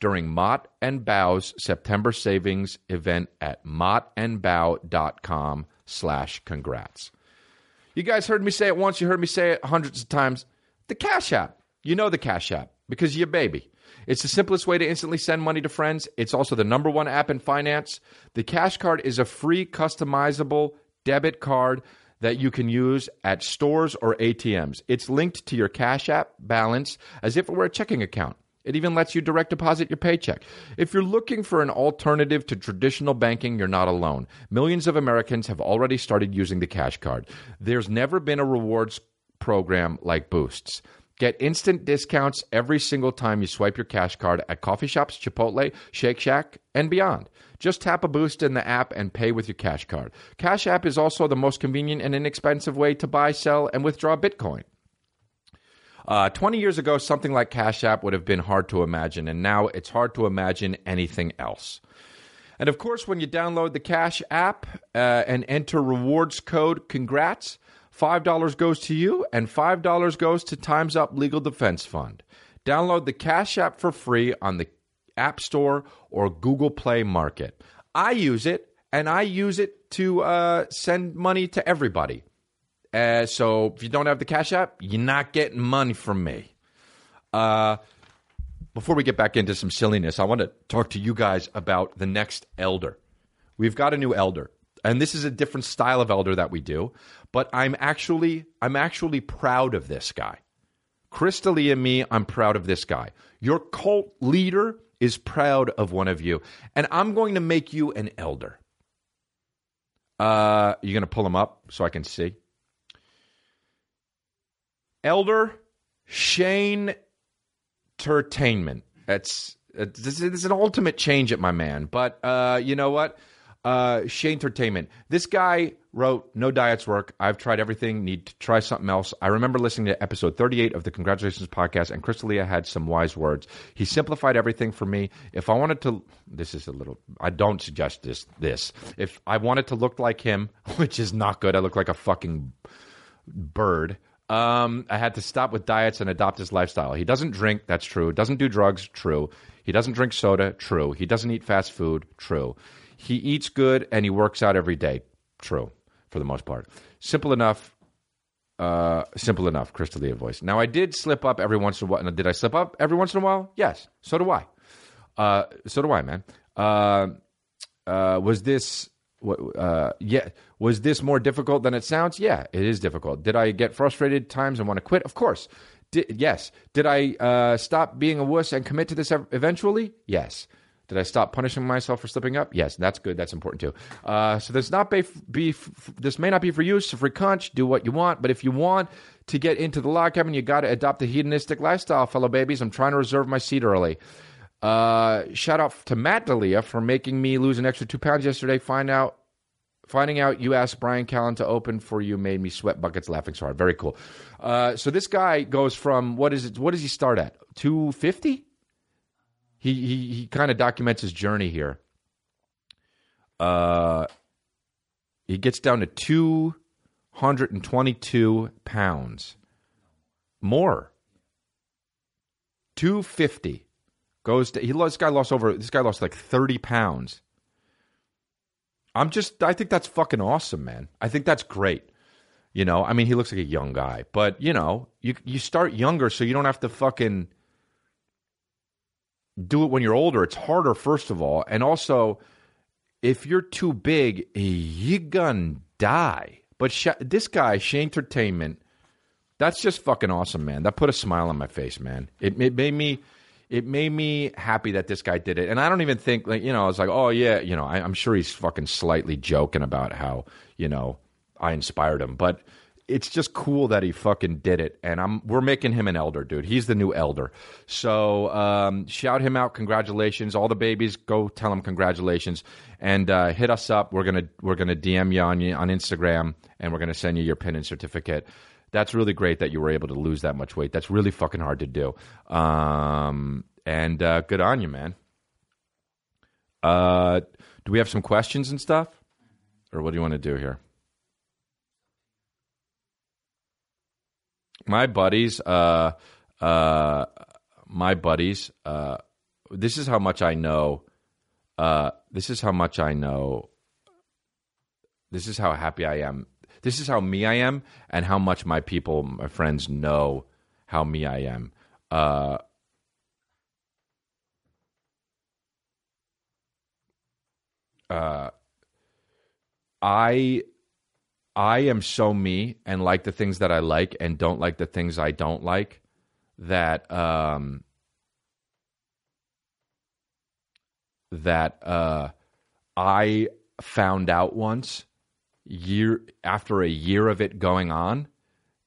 during Mott and Bow's September savings event at mottandbow.com slash congrats. You guys heard me say it once, you heard me say it hundreds of times. The Cash App. You know the Cash App because you're baby. It's the simplest way to instantly send money to friends. It's also the number one app in finance. The Cash Card is a free customizable debit card that you can use at stores or ATMs. It's linked to your Cash App balance as if it were a checking account. It even lets you direct deposit your paycheck. If you're looking for an alternative to traditional banking, you're not alone. Millions of Americans have already started using the Cash Card. There's never been a rewards program like Boosts. Get instant discounts every single time you swipe your cash card at coffee shops, Chipotle, Shake Shack, and beyond. Just tap a boost in the app and pay with your cash card. Cash App is also the most convenient and inexpensive way to buy, sell, and withdraw Bitcoin. Uh, 20 years ago, something like Cash App would have been hard to imagine, and now it's hard to imagine anything else. And of course, when you download the Cash App uh, and enter rewards code congrats, $5 goes to you and $5 goes to Time's Up Legal Defense Fund. Download the Cash App for free on the App Store or Google Play Market. I use it, and I use it to uh, send money to everybody. Uh, so if you don't have the Cash App, you're not getting money from me. Uh, before we get back into some silliness, I want to talk to you guys about the next elder. We've got a new elder, and this is a different style of elder that we do. But I'm actually, I'm actually proud of this guy. Chris D'Elia and me, I'm proud of this guy. Your cult leader is proud of one of you, and I'm going to make you an elder. Uh, you're going to pull him up so I can see. Elder Shane Entertainment. That's this is an ultimate change at my man. But uh, you know what? Uh, Shane Entertainment. This guy wrote "No diets work. I've tried everything. Need to try something else." I remember listening to episode 38 of the Congratulations podcast, and Chris D'Elia had some wise words. He simplified everything for me. If I wanted to, this is a little. I don't suggest this. This. If I wanted to look like him, (laughs) which is not good. I look like a fucking bird. Um, I had to stop with diets and adopt his lifestyle. He doesn't drink, that's true. Doesn't do drugs, true. He doesn't drink soda, true. He doesn't eat fast food, true. He eats good and he works out every day, true, for the most part. Simple enough. Uh, simple enough, Chris D'Elia voice. Now, I did slip up every once in a while. Did I slip up every once in a while? Yes. So do I. Uh, so do I, man. Uh, uh, was this uh, yeah was this more difficult than it sounds yeah it is difficult did i get frustrated times and want to quit of course Di- yes did i uh, stop being a wuss and commit to this eventually yes did i stop punishing myself for slipping up yes that's good that's important too uh, so this not be, be this may not be for you a free conch do what you want but if you want to get into the log cabin you got to adopt a hedonistic lifestyle fellow babies i'm trying to reserve my seat early uh, shout out to Matt D'Elia for making me lose an extra two pounds yesterday. Find out, finding out you asked Bryan Callen to open for you made me sweat buckets laughing so hard. Very cool. Uh, so this guy goes from what is it? What does he start at? Two fifty. He he he kind of documents his journey here. Uh, he gets down to two hundred and twenty-two pounds. More. Two fifty goes to he lost, this guy lost over this guy lost like 30 pounds i'm just i think that's fucking awesome man i think that's great you know i mean he looks like a young guy but you know you you start younger so you don't have to fucking do it when you're older. It's harder first of all. And also if you're too big you're gonna die. But Sha this guy shane entertainment that's just fucking awesome man. That put a smile on my face man. It, it made me it made me happy that this guy did it. And I don't even think like you know, I was like, oh yeah, you know, I, I'm sure he's fucking slightly joking about how you know I inspired him, but it's just cool that he fucking did it. And I'm we're making him an elder, dude. He's the new elder. So um, shout him out, congratulations, all the babies. Go tell him congratulations, and uh, hit us up. We're gonna we're gonna DM you on on Instagram, and we're gonna send you your pin and certificate that's really great that you were able to lose that much weight. That's really fucking hard to do. Um, and uh, good on you, man. Uh, do we have some questions and stuff, or what do you want to do here? My buddies, uh, uh, my buddies. Uh, this is how much I know. Uh, this is how much I know. This is how happy I am this is how me I am, and how much my people, my friends, know how me I am. Uh, uh, I I am so me and like the things that I like and don't like the things I don't like that um that uh I found out once year after a year of it going on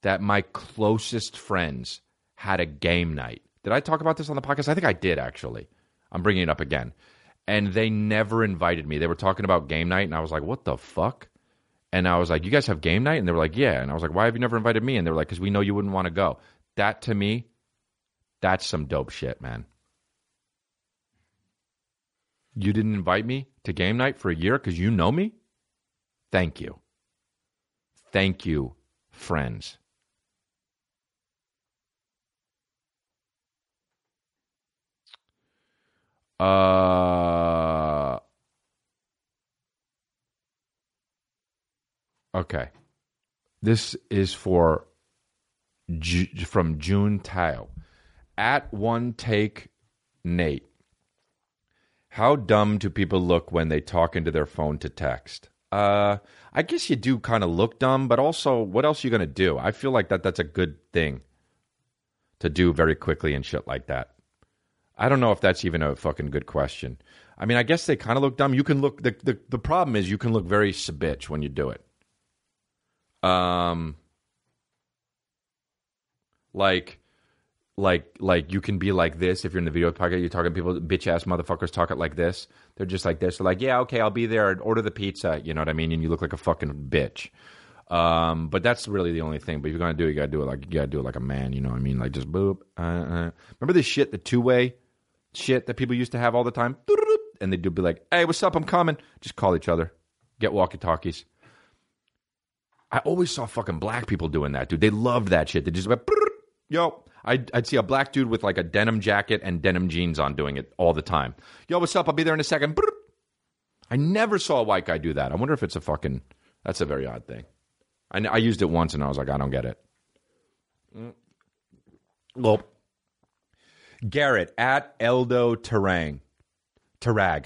that my closest friends had a game night. Did I talk about this on the podcast? I think I did actually. I'm bringing it up again. And they never invited me. They were talking about game night and I was like, "What the fuck?" And I was like, "You guys have game night?" And they were like, "Yeah." And I was like, "Why have you never invited me?" And they were like, "Cuz we know you wouldn't want to go." That to me that's some dope shit, man. You didn't invite me to game night for a year cuz you know me? Thank you. Thank you, friends. Uh, okay. This is for from June Tao. At one take, Nate. How dumb do people look when they talk into their phone to text? Uh, I guess you do kind of look dumb, but also, what else are you gonna do? I feel like that that's a good thing to do very quickly and shit like that. I don't know if that's even a fucking good question. I mean, I guess they kind of look dumb. You can look the, the the problem is you can look very bitch when you do it. Um, like, like, like you can be like this if you're in the video podcast. You're talking people, bitch ass motherfuckers talk it like this. They're just like this. They're like, yeah, okay, I'll be there. And order the pizza. You know what I mean? And you look like a fucking bitch. Um, but that's really the only thing. But if you're gonna do it, you gotta do it like you gotta do it like a man. You know what I mean? Like just boop. Uh, uh. Remember this shit, the two way shit that people used to have all the time, and they'd be like, "Hey, what's up? I'm coming." Just call each other, get walkie talkies. I always saw fucking black people doing that, dude. They loved that shit. They just went, yo. I'd, I'd see a black dude with like a denim jacket and denim jeans on doing it all the time. Yo, what's up? I'll be there in a second. I never saw a white guy do that. I wonder if it's a fucking. That's a very odd thing. I, I used it once and I was like, I don't get it. Mm. Well, Garrett at Eldo Terang. Tarag.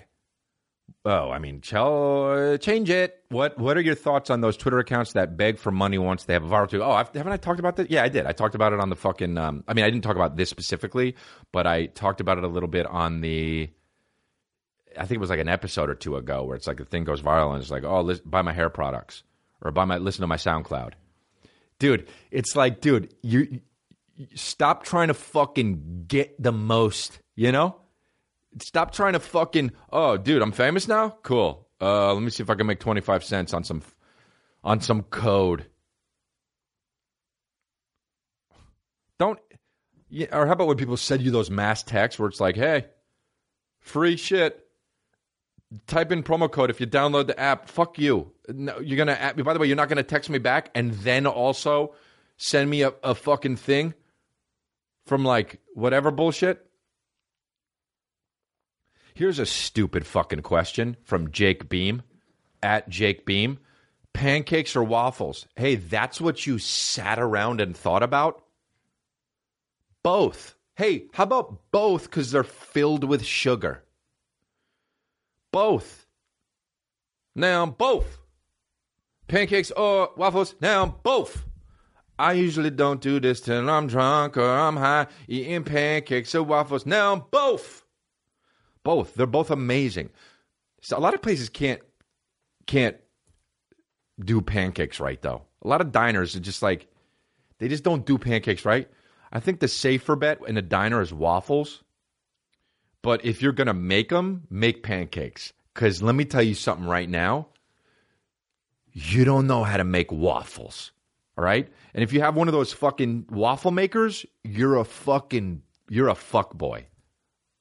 Oh, I mean, uh, change it. What What are your thoughts on those Twitter accounts that beg for money once they have a viral tweet? Oh, I've, haven't I talked about that? Yeah, I did. I talked about it on the fucking. Um, I mean, I didn't talk about this specifically, but I talked about it a little bit on the. I think it was like an episode or two ago where it's like the thing goes viral and it's like, oh, listen, buy my hair products or buy my listen to my SoundCloud, dude. It's like, dude, you, you stop trying to fucking get the most, you know. Stop trying to fucking. Oh, dude, I'm famous now. Cool. Uh, let me see if I can make 25 cents on some on some code. Don't. Yeah, or how about when people send you those mass texts where it's like, "Hey, free shit." Type in promo code if you download the app. Fuck you. No, you're gonna. By the way, you're not gonna text me back and then also send me a, a fucking thing from like whatever bullshit. Here's a stupid fucking question from Jake Beam at Jake Beam. Pancakes or waffles? Hey, that's what you sat around and thought about? Both. Hey, how about both because they're filled with sugar? Both. Now, both. Pancakes or waffles? Now, both. I usually don't do this till I'm drunk or I'm high, eating pancakes or waffles. Now, both. Both. They're both amazing. So a lot of places can't can't do pancakes right though. A lot of diners are just like they just don't do pancakes right. I think the safer bet in a diner is waffles. But if you're gonna make them, make pancakes. Because let me tell you something right now. You don't know how to make waffles. All right? And if you have one of those fucking waffle makers, you're a fucking you're a fuck boy.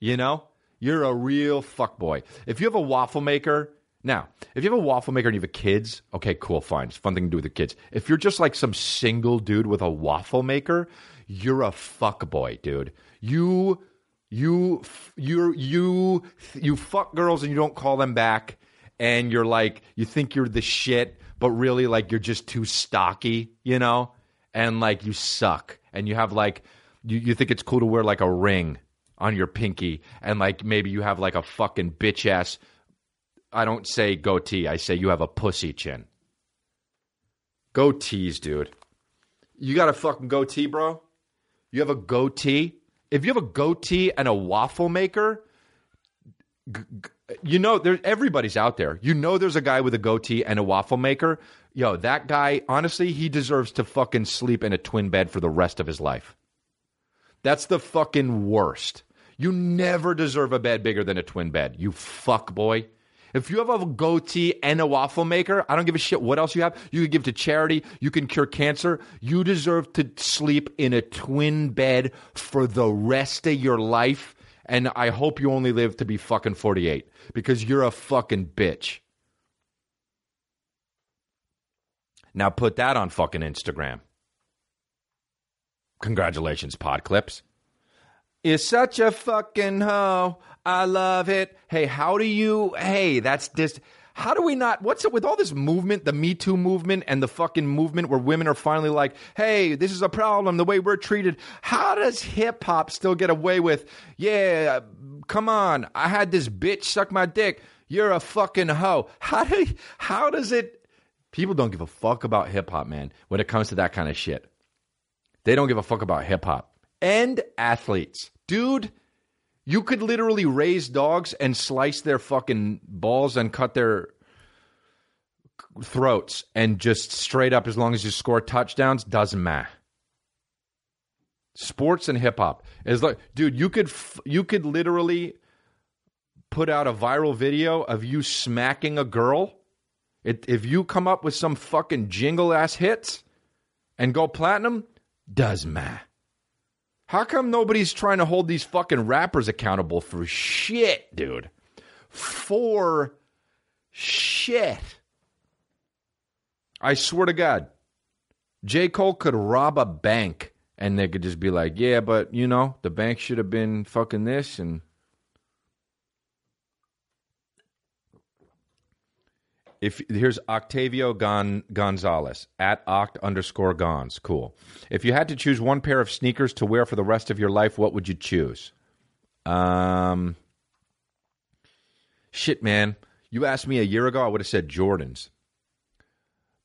You know? You're a real fuck boy. If you have a waffle maker, now, if you have a waffle maker and you have kids, okay, cool, fine. It's fun thing to do with the kids. If you're just like some single dude with a waffle maker, you're a fuck boy, dude. You you you you you fuck girls and you don't call them back and you're like you think you're the shit but really like you're just too stocky you know and like you suck and you have like you, you think it's cool to wear like a ring on your pinky and like maybe you have like a fucking bitch ass i don't say goatee i say you have a pussy chin goatees dude you got a fucking goatee bro you have a goatee if you have a goatee and a waffle maker, g- g- you know there everybody's out there. You know there's a guy with a goatee and a waffle maker. Yo, that guy, honestly, he deserves to fucking sleep in a twin bed for the rest of his life. That's the fucking worst. You never deserve a bed bigger than a twin bed. You fuck boy. If you have a goatee and a waffle maker, I don't give a shit what else you have. You can give to charity. You can cure cancer. You deserve to sleep in a twin bed for the rest of your life. And I hope you only live to be fucking 48 because you're a fucking bitch. Now put that on fucking Instagram. Congratulations, pod clips. is such a fucking hoe. I love it. Hey, how do you? Hey, that's this. How do we not? What's it with all this movement, the Me Too movement, and the fucking movement where women are finally like, hey, this is a problem, the way we're treated. How does hip hop still get away with, yeah, come on, I had this bitch suck my dick. You're a fucking hoe. How do, how does it? People don't give a fuck about hip hop, man, when it comes to that kind of shit. They don't give a fuck about hip hop and athletes. Dude, you could literally raise dogs and slice their fucking balls and cut their throats and just straight up as long as you score touchdowns doesn't matter. Sports and hip hop is like, dude, you could you could literally put out a viral video of you smacking a girl. It, if you come up with some fucking jingle ass hits and go platinum, does matter. How come nobody's trying to hold these fucking rappers accountable for shit, dude? For shit. I swear to God, J. Cole could rob a bank and they could just be like, yeah, but you know, the bank should have been fucking this and. If here's Octavio Gon, Gonzalez at oct underscore gons, cool. If you had to choose one pair of sneakers to wear for the rest of your life, what would you choose? Um, shit, man. You asked me a year ago, I would have said Jordans.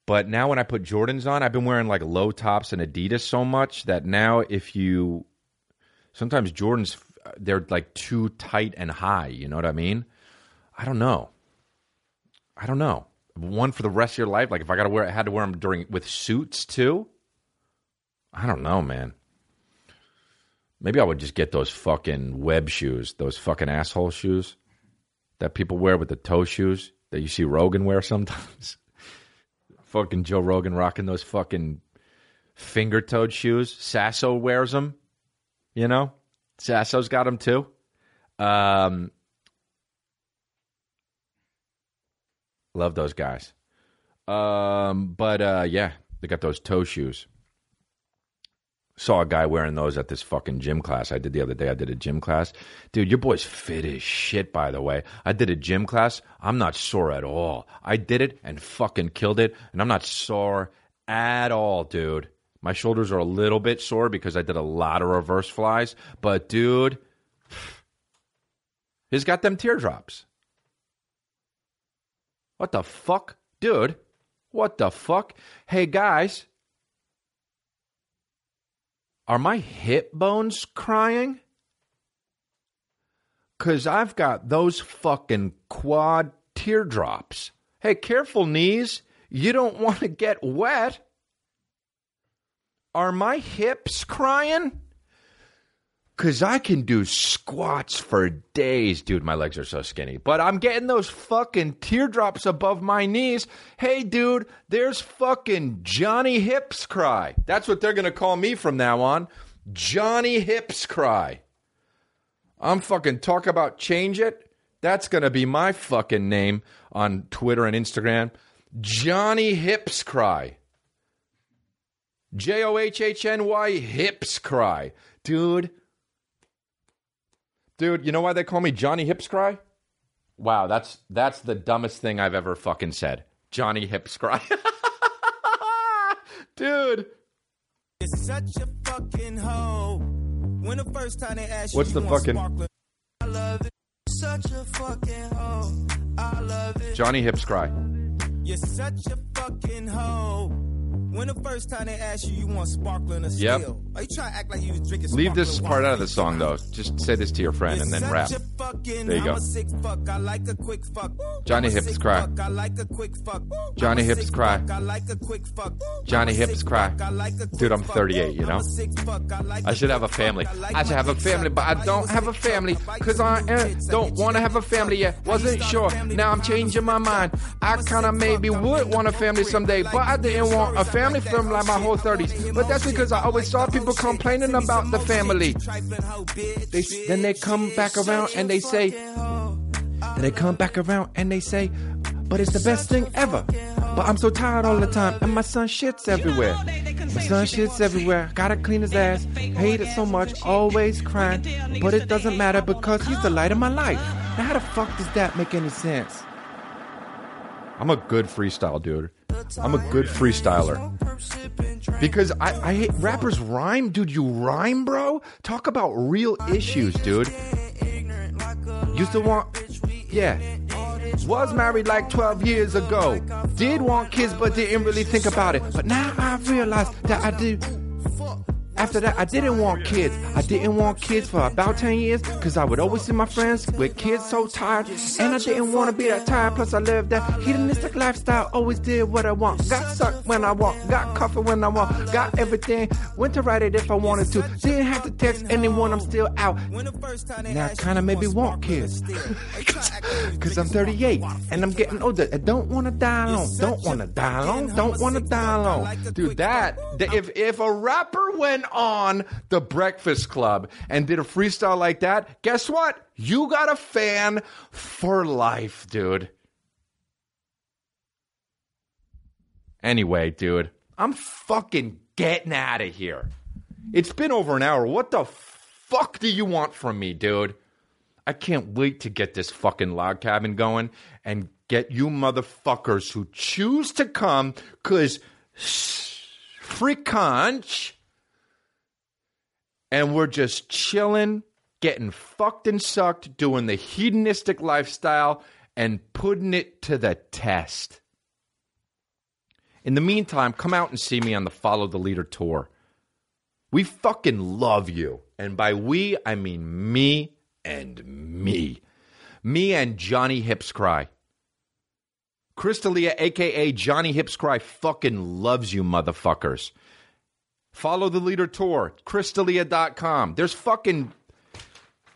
But now when I put Jordans on, I've been wearing like low tops and Adidas so much that now if you sometimes Jordans they're like too tight and high, you know what I mean? I don't know. I don't know. One for the rest of your life, like if I got to wear I had to wear them during with suits too? I don't know, man. Maybe I would just get those fucking web shoes, those fucking asshole shoes that people wear with the toe shoes that you see Rogan wear sometimes. (laughs) fucking Joe Rogan rocking those fucking finger toed shoes. Sasso wears them. You know, Sasso's got them too. Um, love those guys. Um, but uh, yeah, they got those toe shoes. Saw a guy wearing those at this fucking gym class I did the other day. I did a gym class. Dude, your boy's fit as shit, by the way. I did a gym class. I'm not sore at all. I did it and fucking killed it, and I'm not sore at all, dude. My shoulders are a little bit sore because I did a lot of reverse flies, but dude, (sighs) he's got them teardrops. What the fuck? Dude, what the fuck? Hey guys, are my hip bones crying? Cause I've got those fucking quad teardrops. Hey, careful, knees. You don't want to get wet. Are my hips crying? Cause I can do squats for days. Dude, my legs are so skinny. But I'm getting those fucking teardrops above my knees. Hey, dude, there's fucking Johnny Hips Cry. That's what they're gonna call me from now on. Johnny Hips Cry. I'm fucking talk about change it. That's gonna be my fucking name on Twitter and Instagram. Johnny Hips Cry. J O H H N Y Hips Cry. Dude. Dude, you know why they call me Johnny Hips Cry? Wow, that's that's the dumbest thing I've ever fucking said. Johnny Hips Cry. (laughs) Dude.
You're such a fucking hoe. When the first time they asked
What's
you
the fucking-
I love it. Such a fucking hoe. I love it.
Johnny Hips Cry.
You're such a fucking hoe. When the first time they asked you, you want sparkling or
Yep.
still? Are you trying to act like you was drinking
Leave this part out of the song though. Just say this to your friend and then rap.
fucking-
There you go.
I'm a sick fuck. Like a quick fuck.
Johnny Hips cry.
like a quick fuck.
Johnny Hips cry.
like a quick fuck.
Johnny Hips cry.
fuck. I like a
Dude, I'm 38, you know?
I'm a sick fuck. I
should have a family. I should have a family, but I don't have a family because I
sick bitch? I
don't want to have a family yet. Wasn't sure. Now I'm changing my mind. I kind of maybe would want a family someday, but I didn't want a
stories
family from like my whole 30s. But that's because I always saw people complaining about the family. They, then they come back around and they say, and they come back around and they say, but it's the best thing ever. But I'm so tired all the time, and my son shits everywhere. My son shits everywhere. Gotta clean his ass. Hate it so much. Always crying. But it doesn't matter because he's the light of my life. Now, how the fuck does that make any sense? I'm a good freestyle dude. I'm a good freestyler. Because I, I hate rappers rhyme, dude. You rhyme, bro. Talk about real issues, dude. Used to want, yeah. Was married like 12 years ago. Did want kids, but didn't really think about it. But now I realize that I do. After that, I didn't want kids. I didn't want kids for about 10 years because I would always see my friends with kids so tired. And I didn't want to be that tired. Plus, I lived that hedonistic lifestyle. Always did what I want. Got sucked when I want. Got coffee when I want. Got everything. Went to write it if I wanted to. Didn't have to text anyone. I'm still out. Now, kind of maybe want kids. (laughs) Because I'm 38 and I'm getting older. I don't want to die alone. Don't want to die alone. Don't want to die alone. Dude, that, that- if, if a rapper went on the Breakfast Club and did a freestyle like that, guess what? You got a fan for life, dude. Anyway, dude, I'm fucking getting out of here. It's been over an hour. What the fuck do you want from me, dude? I can't wait to get this fucking log cabin going and get you motherfuckers who choose to come because freak conch and we're just chilling, getting fucked and sucked, doing the hedonistic lifestyle and putting it to the test. In the meantime, come out and see me on the Follow the Leader tour. We fucking love you. And by we, I mean me and me. Me and Johnny Hipscry. Chris D'Elia, aka Johnny Hipscry, fucking loves you, motherfuckers. Follow the leader tour, ChrisDelia.com. There's fucking.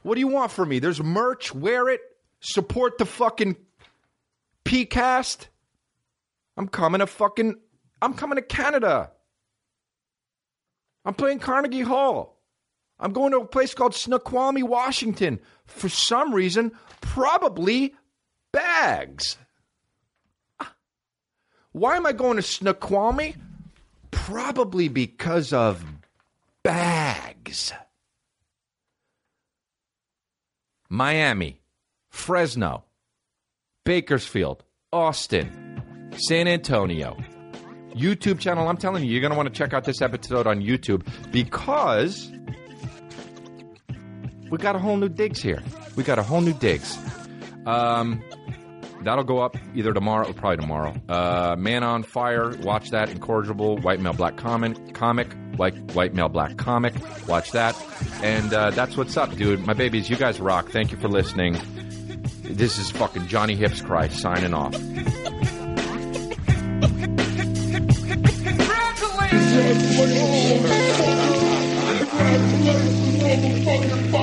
What do you want from me? There's merch. Wear it. Support the fucking PCast. I'm coming to fucking. I'm coming to Canada. I'm playing Carnegie Hall. I'm going to a place called Snoqualmie, Washington. For some reason, probably bags. Ah. Why am I going to Snoqualmie? Probably because of bags. Miami, Fresno, Bakersfield, Austin, San Antonio. YouTube channel. I'm telling you, you're going to want to check out this episode on YouTube because we got a whole new digs here. We got a whole new digs. Um, That'll go up either tomorrow, or probably tomorrow. Uh, Man on Fire, watch that. Incorrigible, White Male Black Comic, comic like White Male Black Comic. Watch that. And uh, that's what's up, dude. My babies, you guys rock. Thank you for listening. This is fucking Johnny Hipscry signing off. Congratulations! Congratulations,